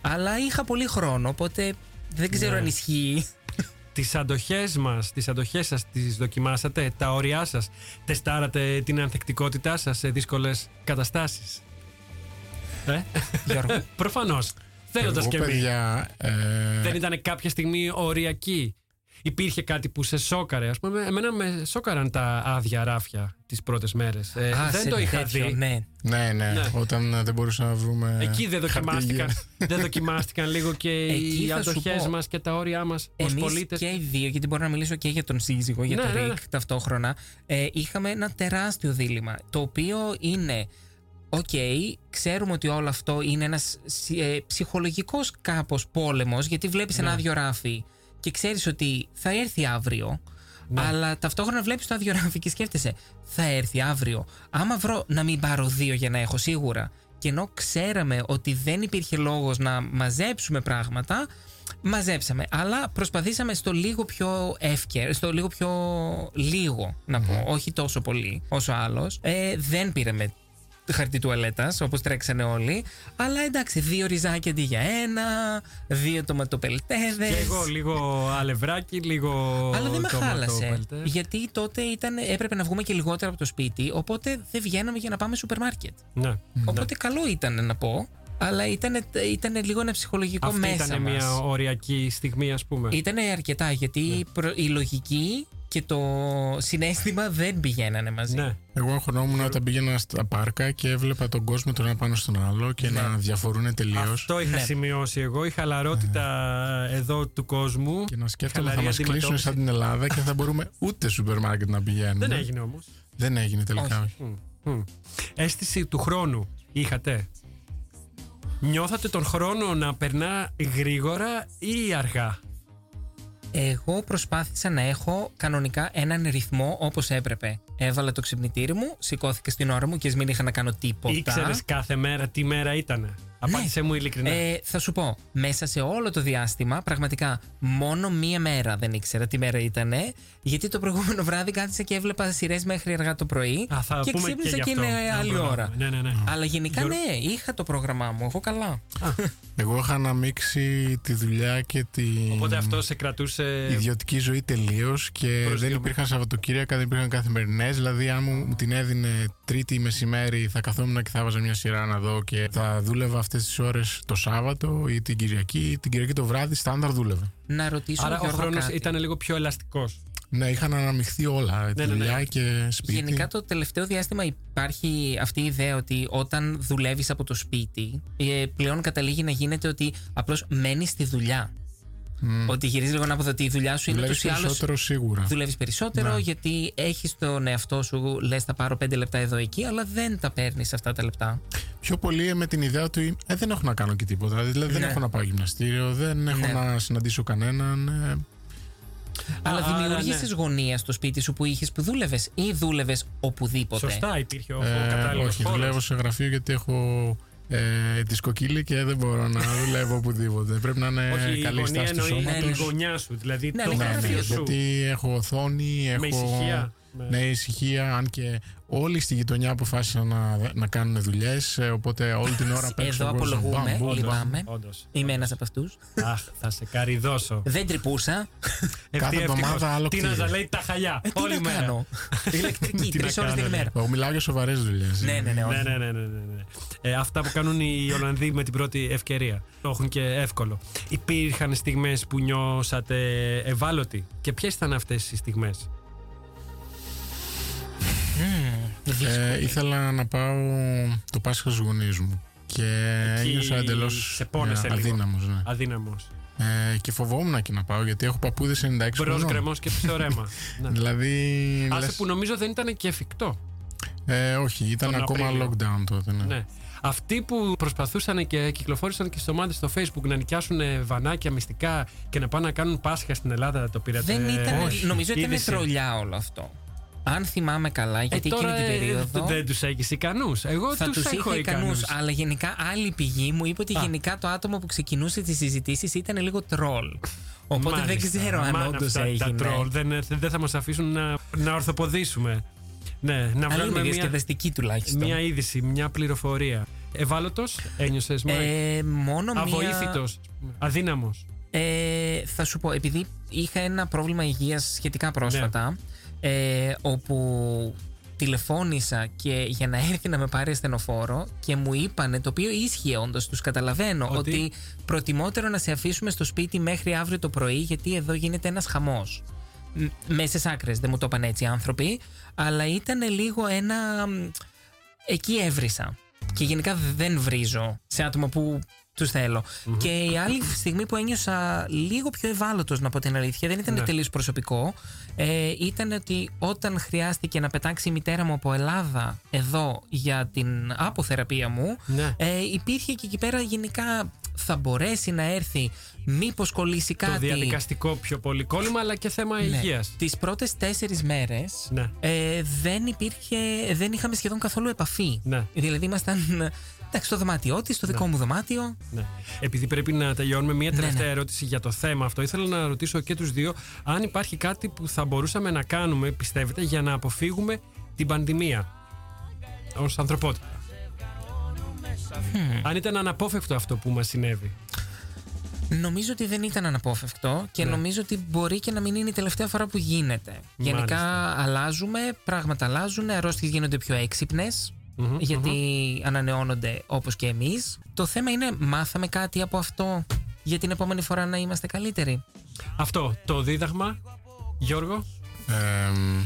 Αλλά είχα πολύ χρόνο, οπότε δεν ξέρω Ναι. αν ισχύει. Τις αντοχές μας, τις αντοχές σας τις δοκιμάσατε, τα όρια σας, τεστάρατε την ανθεκτικότητά σας σε δύσκολες καταστάσεις. Ε, Γιώργο. προφανώς. Θέλοντας Εγώ, και εμείς. παιδιά, ε, Δεν ήταν κάποια στιγμή οριακή. Υπήρχε κάτι που σε σώκαρε. Ας πούμε, εμένα με σώκαραν τα άδεια ράφια τις πρώτες μέρες. Ε, Α, δεν σε το είχα τέτοιο, δει. Ναι. ναι, ναι, Ναι. Όταν ε, δεν μπορούσαμε να βρούμε. Εκεί δεν δοκιμάστηκαν, χαρτί δεν δοκιμάστηκαν λίγο και Εκεί οι θα σου αντοχές πω. μας και τα όρια μας ως Εμείς πολίτες. και οι δύο, γιατί μπορώ να μιλήσω και για τον σύζυγο, για Ναι, τον ναι, ναι. Ρικ ταυτόχρονα, ε, είχαμε ένα τεράστιο δίλημμα. Το οποίο είναι, οκ, ξέρουμε ότι όλο αυτό είναι ένας ε, ψυχολογικός κάπως πόλεμος, γιατί βλέπεις ένα Ναι. άδειο ράφι και ξέρεις ότι θα έρθει αύριο, Ναι. αλλά ταυτόχρονα βλέπεις το άδειο ράφι και σκέφτεσαι, θα έρθει αύριο. Άμα βρω να μην πάρω δύο για να έχω σίγουρα, και ενώ ξέραμε ότι δεν υπήρχε λόγος να μαζέψουμε πράγματα, μαζέψαμε. Αλλά προσπαθήσαμε στο λίγο πιο εύκαιρο, στο λίγο πιο λίγο να πω, όχι τόσο πολύ όσο άλλος. Ε, δεν πήραμε χαρτί τουαλέτας όπως τρέξανε όλοι, αλλά εντάξει, δύο ριζάκια αντί για ένα, δύο τοματοπελτέδες. Και εγώ λίγο αλευράκι, λίγο. Αλλά δεν με χάλασε. τοματοπέλτε. Γιατί τότε ήταν, έπρεπε να βγούμε και λιγότερο από το σπίτι, οπότε δεν βγαίναμε για να πάμε σούπερ μάρκετ. Ναι. Οπότε καλό ήταν να πω, αλλά ήταν, ήταν λίγο ένα ψυχολογικό Αυτή μέσα ήταν μας. μια οριακή στιγμή, ας πούμε. Ήταν αρκετά, γιατί προ- η λογική και το συνέστημα δεν πηγαίνανε μαζί. Ναι. Εγώ αγχωνόμουν όταν πήγαινα στα πάρκα και έβλεπα τον κόσμο τον ένα πάνω στον άλλο και να διαφορούν τελείως. Αυτό είχα Ναι. σημειώσει εγώ. Η χαλαρότητα εδώ του κόσμου. Και να σκέφτομαι θα χαλαρή μα κλείσουν αντιμετώπιση. σαν την Ελλάδα και θα μπορούμε ούτε σούπερ μάρκετ να πηγαίνουμε. Δεν έγινε όμως. Δεν έγινε τελικά. Όχι. όχι. Αίσθηση του χρόνου είχατε; Νιώθατε τον χρόνο να περνά γρήγορα ή αργά; Εγώ προσπάθησα να έχω κανονικά έναν ρυθμό όπως έπρεπε. Έβαλα το ξυπνητήρι μου, σηκώθηκα στην ώρα μου και ας μην είχα να κάνω τίποτα. Ήξερες κάθε μέρα τι μέρα ήταν. Απάντησε μου ειλικρινά. Ε, θα σου πω, μέσα σε όλο το διάστημα, πραγματικά μόνο μία μέρα δεν ήξερα τι μέρα ήταν. Γιατί το προηγούμενο βράδυ κάθισα και έβλεπα σειρές μέχρι αργά το πρωί. Α, θα και πούμε και ξύπνησα γι' και αυτό. είναι Να άλλη προλάβουμε. ώρα. Ναι, ναι, ναι. Αλλά γενικά Γιώργο- ναι, είχα το πρόγραμμά μου. Εγώ καλά. Εγώ είχα αναμίξει τη δουλειά και τη Οπότε αυτό σε κρατούσε. ιδιωτική ζωή τελείως και δεν Προσγειωμένο. υπήρχαν Σαββατοκύριακα, δεν υπήρχαν καθημερινές. Δηλαδή, αν μου την έδινε Τρίτη μεσημέρι, θα καθόμουν και θα βάζα μια σειρά να δω και θα δούλευα αυτές τις ώρες το Σάββατο ή την Κυριακή. Την Κυριακή το βράδυ, στάνταρ δούλευα. Να ρωτήσω Άρα ο Γιώργο, χρόνος κάτι. ήταν λίγο πιο ελαστικός. Ναι, είχαν αναμειχθεί όλα. Ναι, τη ναι, ναι. δουλειά και σπίτι. Γενικά το τελευταίο διάστημα υπάρχει αυτή η ιδέα ότι όταν δουλεύεις από το σπίτι ε, πλέον καταλήγει να γίνεται ότι απλώς μένεις στη δουλειά. Ότι γυρίζει λίγο να πω ότι η δουλειά σου είναι Δουλεύεις ούτως ή άλλως περισσότερο σίγουρα. δουλεύεις περισσότερο Ναι. γιατί έχεις τον εαυτό σου, λες, θα πάρω πέντε λεπτά εδώ εκεί, αλλά δεν τα παίρνεις αυτά τα λεπτά. Πιο πολύ με την ιδέα του ε, δεν έχω να κάνω και τίποτα. Δηλαδή δεν Ναι. έχω να πάω γυμναστήριο, δεν έχω Ναι. να συναντήσω κανέναν. ε, αλλά άρα, δημιούργησε ναι. γωνία στο σπίτι σου που είχες που δούλευες ή δούλευες οπουδήποτε. Σωστά, υπήρχε ο, ο Ε, κατάλληλος όχι, δουλεύω σε γραφείο γιατί έχω ε, τη σκοκύλη και δεν μπορώ να δουλεύω οπουδήποτε. Πρέπει να είναι Όχι, η καλή γωνία στάση του εννοεί σώματος. η γωνιά σου. Δηλαδή Ναι, το ναι, Ναι, γραφείο ναι, σου. γιατί έχω οθόνη, έχω. Με ησυχία. Με- Ναι, ησυχία, αν και όλοι στη γειτονιά αποφάσισαν να, να κάνουν δουλειές. Οπότε όλη την ώρα παίξω. Εδώ εγώ στον απολογούμε, μπαμ, μπαμ, λυπάμαι. Όντως. Είμαι ένας από αυτούς. Αχ, θα σε καριδώσω. Δεν τρυπούσα. Ευτυχώς. εβδομάδα άλλο Τι να κτίριο. ζαλέει τα χαλιά. Ε, τι Όλη να μέρα. κάνω. Ηλεκτρική, Τι να τρεις ώρες την κάνω, ναι. ημέρα. Εγώ μιλάω για σοβαρές δουλειές. Ναι, ναι, ναι. όχι. Ναι, ναι, ναι, ναι, ναι, ναι. Ε, αυτά που κάνουν οι Ολλανδοί με την πρώτη ευκαιρία. Το έχουν και εύκολο. Υπήρχαν στιγμές που νιώσατε ευάλωτοι; Και ποιες ήταν αυτές οι στιγμές; Ε, ήθελα να πάω το Πάσχα στους γονείς μου. Και Εκεί ένιωσα εντελώς σε πόνεσε λίγο. αδύναμος. Ναι. Αδύναμος. Ε, και φοβόμουν και να πάω γιατί έχω παππούδες 96 Μπρος χρονών. γκρεμός και ψωρέμα. ναι. Δηλαδή. Άσε λες- που νομίζω δεν ήταν και εφικτό. ε, όχι, ήταν Τον ακόμα Απρίλιο. lockdown τότε. Ναι. Ναι. Αυτοί που προσπαθούσαν και κυκλοφόρησαν και στι ομάδε στο Facebook να νοικιάσουν ε, βανάκια μυστικά και να πάνε να κάνουν Πάσχα στην Ελλάδα, το πήρατε; Δεν ήταν. όχι. Νομίζω ότι ήταν Είδηση. τρολιά όλο αυτό. Αν θυμάμαι καλά, Ε, γιατί τώρα, εκείνη την ε, περίοδο. δεν τους έχεις ικανούς. Εγώ θα τους τους έχω είχε ικανούς. ικανούς. Αλλά γενικά άλλη πηγή μου είπε ότι Α. γενικά το άτομο που ξεκινούσε τις συζητήσεις ήταν λίγο τρολ. Οπότε δεν ξέρω αν όντως έγινε. Τα τρόλ δεν, δεν θα μας αφήσουν να, να ορθοποδήσουμε. Ναι, να Αλλά βγάλουμε είναι μια, διασκεδαστική τουλάχιστον. μια είδηση, μια πληροφορία. Ευάλωτος, ένιωσες Ε, μόνο μία. Αβοήθητος, αδύναμος. Ε, θα σου πω, επειδή είχα ένα πρόβλημα υγείας σχετικά πρόσφατα, ε, όπου τηλεφώνησα και για να έρθει να με πάρει ασθενοφόρο και μου είπανε, το οποίο ίσχυε όντως, τους καταλαβαίνω, Ότι; ότι, προτιμότερο να σε αφήσουμε στο σπίτι μέχρι αύριο το πρωί γιατί εδώ γίνεται ένας χαμός. Μέσε άκρες, δεν μου το είπαν έτσι οι άνθρωποι, αλλά ήταν λίγο ένα... μ, Εκεί έβρισα. Και γενικά δεν βρίζω σε άτομα που τους θελω Και η άλλη στιγμή που ένιωσα λίγο πιο ευάλωτος, να πω την αλήθεια, δεν ήταν Ναι. τελείως προσωπικό. Ε, ήταν ότι όταν χρειάστηκε να πετάξει η μητέρα μου από Ελλάδα εδώ για την αποθεραπεία μου, Ναι. ε, υπήρχε και εκεί πέρα γενικά θα μπορέσει να έρθει, μήπως κολλήσει κάτι. Το διαδικαστικό πιο πολύ κόλλημα, αλλά και θέμα Ναι. υγείας. Τις πρώτες τέσσερις μέρες Ναι. ε, δεν υπήρχε, δεν είχαμε σχεδόν καθόλου επαφή. Ναι. Δηλαδή ήμασταν εντάξει, στο δωμάτιό της, στο δικό μου δωμάτιο. Ναι. Επειδή πρέπει να τελειώνουμε, μία Ναι, τελευταία ναι. ερώτηση για το θέμα αυτό. Ήθελα να ρωτήσω και τους δύο αν υπάρχει κάτι που θα μπορούσαμε να κάνουμε, πιστεύετε, για να αποφύγουμε την πανδημία ως ανθρωπότητα. Αν ήταν αναπόφευκτο αυτό που μας συνέβη. Νομίζω ότι δεν ήταν αναπόφευκτο και Ναι. νομίζω ότι μπορεί και να μην είναι η τελευταία φορά που γίνεται. Γενικά αλλάζουμε, πράγματα αλλάζουν, αρρώστιες γίνονται πιο έξυπνες, Μμμ, γιατί ανανεώνονται όπως και εμείς. Το θέμα είναι μάθαμε κάτι από αυτό για την επόμενη φορά να είμαστε καλύτεροι; Αυτό το δίδαγμα, Γιώργο. Ε, μ,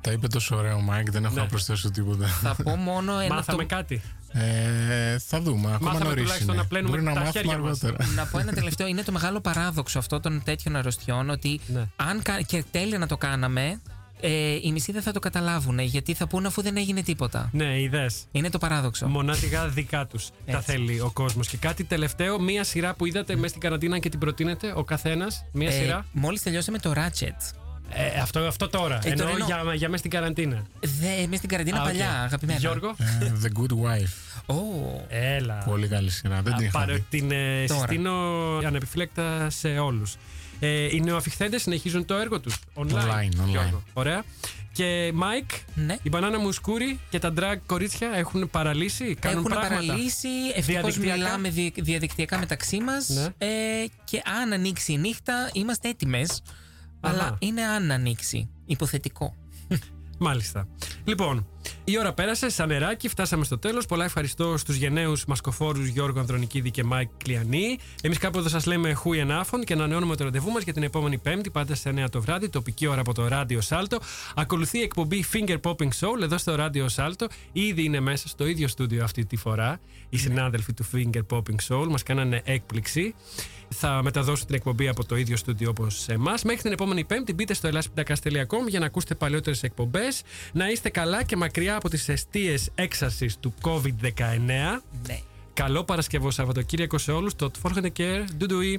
τα είπε τόσο ωραίο ο Μάικ, δεν έχω Ναι. να προσθέσω τίποτα. Θα πω μόνο ένα Μάθαμε το- κάτι. Ε, θα δούμε. Ακόμα Μάθαμε νωρίς τουλάχιστον είναι. να πλένουμε Μπορεί να τα μάθουμε χέρια μας. αργότερα. να πω ένα τελευταίο. Είναι το μεγάλο παράδοξο αυτό των τέτοιων αρρωστιών ότι Ναι. αν κα- και τέλεια να το κάναμε, ε, οι μισοί δεν θα το καταλάβουν γιατί θα πούνε αφού δεν έγινε τίποτα. Ναι, ιδέες. Είναι το παράδοξο. Μονάτικα δικά τους τα Έτσι. θέλει ο κόσμος. Και κάτι τελευταίο, μία σειρά που είδατε μέσα στην καραντίνα και την προτείνετε ο καθένας. Μία Ε, σειρά; Μόλις τελειώσαμε το Ratchet. Ε, αυτό, αυτό τώρα. Ε, εννοώ τώρα εννοώ. για, για μέσα στην καραντίνα. Δε, μες στην καραντίνα Α, οκ. παλιά, αγαπημένα. Γιώργο; Ε, The Good Wife. Ω, Έλα. Πολύ καλή σειρά. Δεν την Α, είχα πάρε- δει. την ε, Τώρα. συστήνω ανεπιφύλακτα σε όλους. Ε, οι νεοαφιχθέντες συνεχίζουν το έργο τους. Online. Online, online. Γιώργο. Ωραία. Και Μάικ, ναι. η Μπανάνα Μούσκουρη και τα drag κορίτσια έχουν παραλύσει. Κάνουν Έχουν πράγματα. παραλύσει. Ευτυχώς Διαδικτυακά. μιλάμε δι- διαδικτυακά μεταξύ μας. Ναι. Ε, και αν ανοίξει η νύχτα, είμαστε έτοιμες. Αλλά είναι αν ανοίξει. Υποθετικό. Μάλιστα. Λοιπόν, η ώρα πέρασε σαν νεράκι, φτάσαμε στο τέλος. Πολλά ευχαριστώ στους γενναίους μασκοφόρους Γιώργο Ανδρονικίδη και Μάικ Κλιανή. Εμείς κάπου εδώ σας λέμε goeienavond και ανανεώνουμε το ραντεβού μας για την επόμενη Πέμπτη, πάντα στις 9 το βράδυ, τοπική ώρα από το ράδιο Σάλτο. Ακολουθεί η εκπομπή Finger Popping Soul εδώ στο ράδιο Σάλτο. Ήδη είναι μέσα στο ίδιο στούντιο αυτή τη φορά. Οι συνάδελφοι του Finger Popping Soul μας κάνανε έκπληξη. Θα μεταδώσω την εκπομπή από το ίδιο στούντιο όπως εμάς. Μέχρι την επόμενη Πέμπτη μπείτε στο elaspidacast.com για να ακούσετε παλιότερε εκπομπές. Να είστε καλά και μακριά από τις αιστείες έξαρση του COVID-19. Ναι. Καλό Παρασκευό Σαββατοκύριακο σε όλους. Το Tforhende Care. Ντουντουι.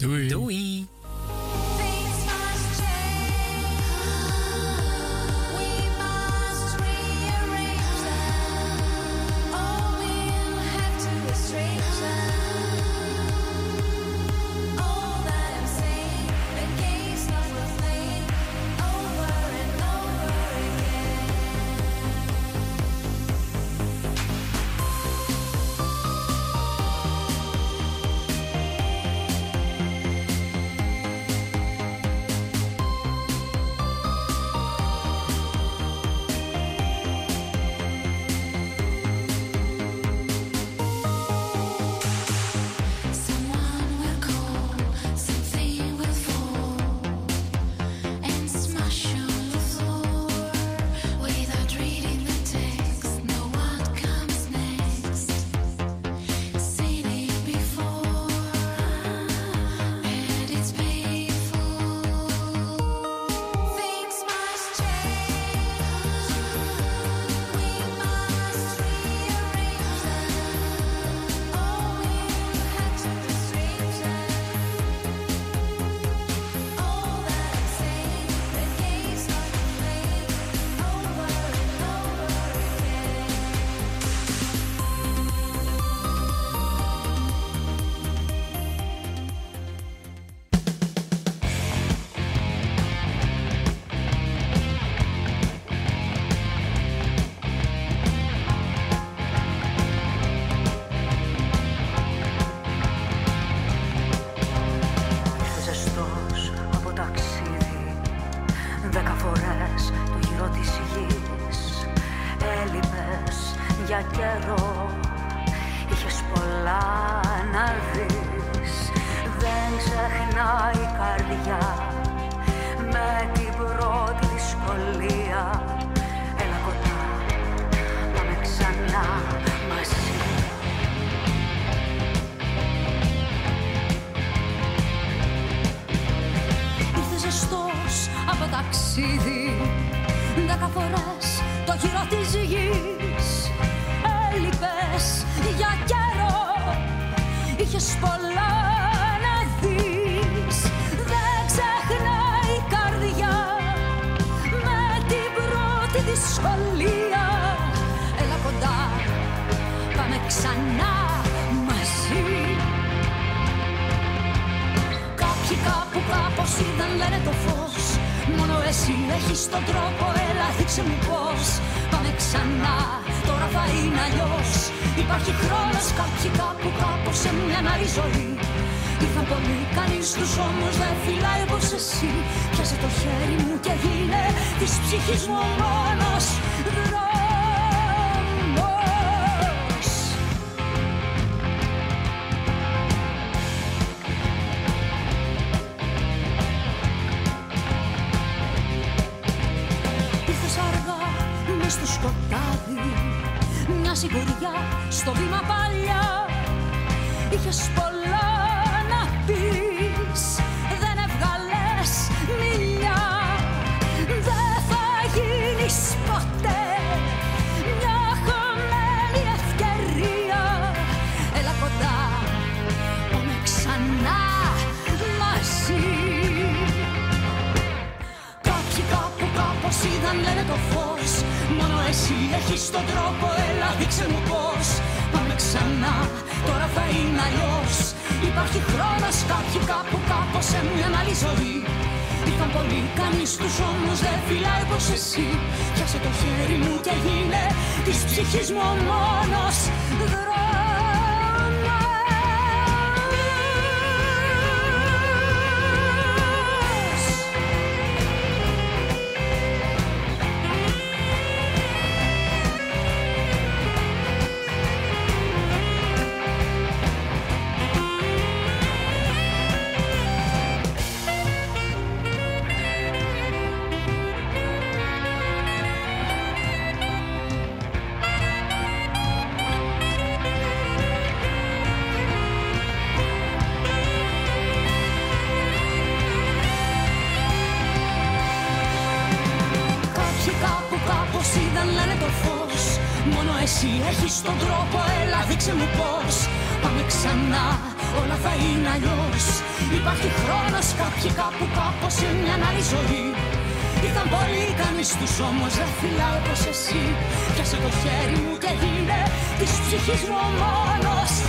Χέρι μου και γίνε της ψυχής μου ο μόνος. δρόμος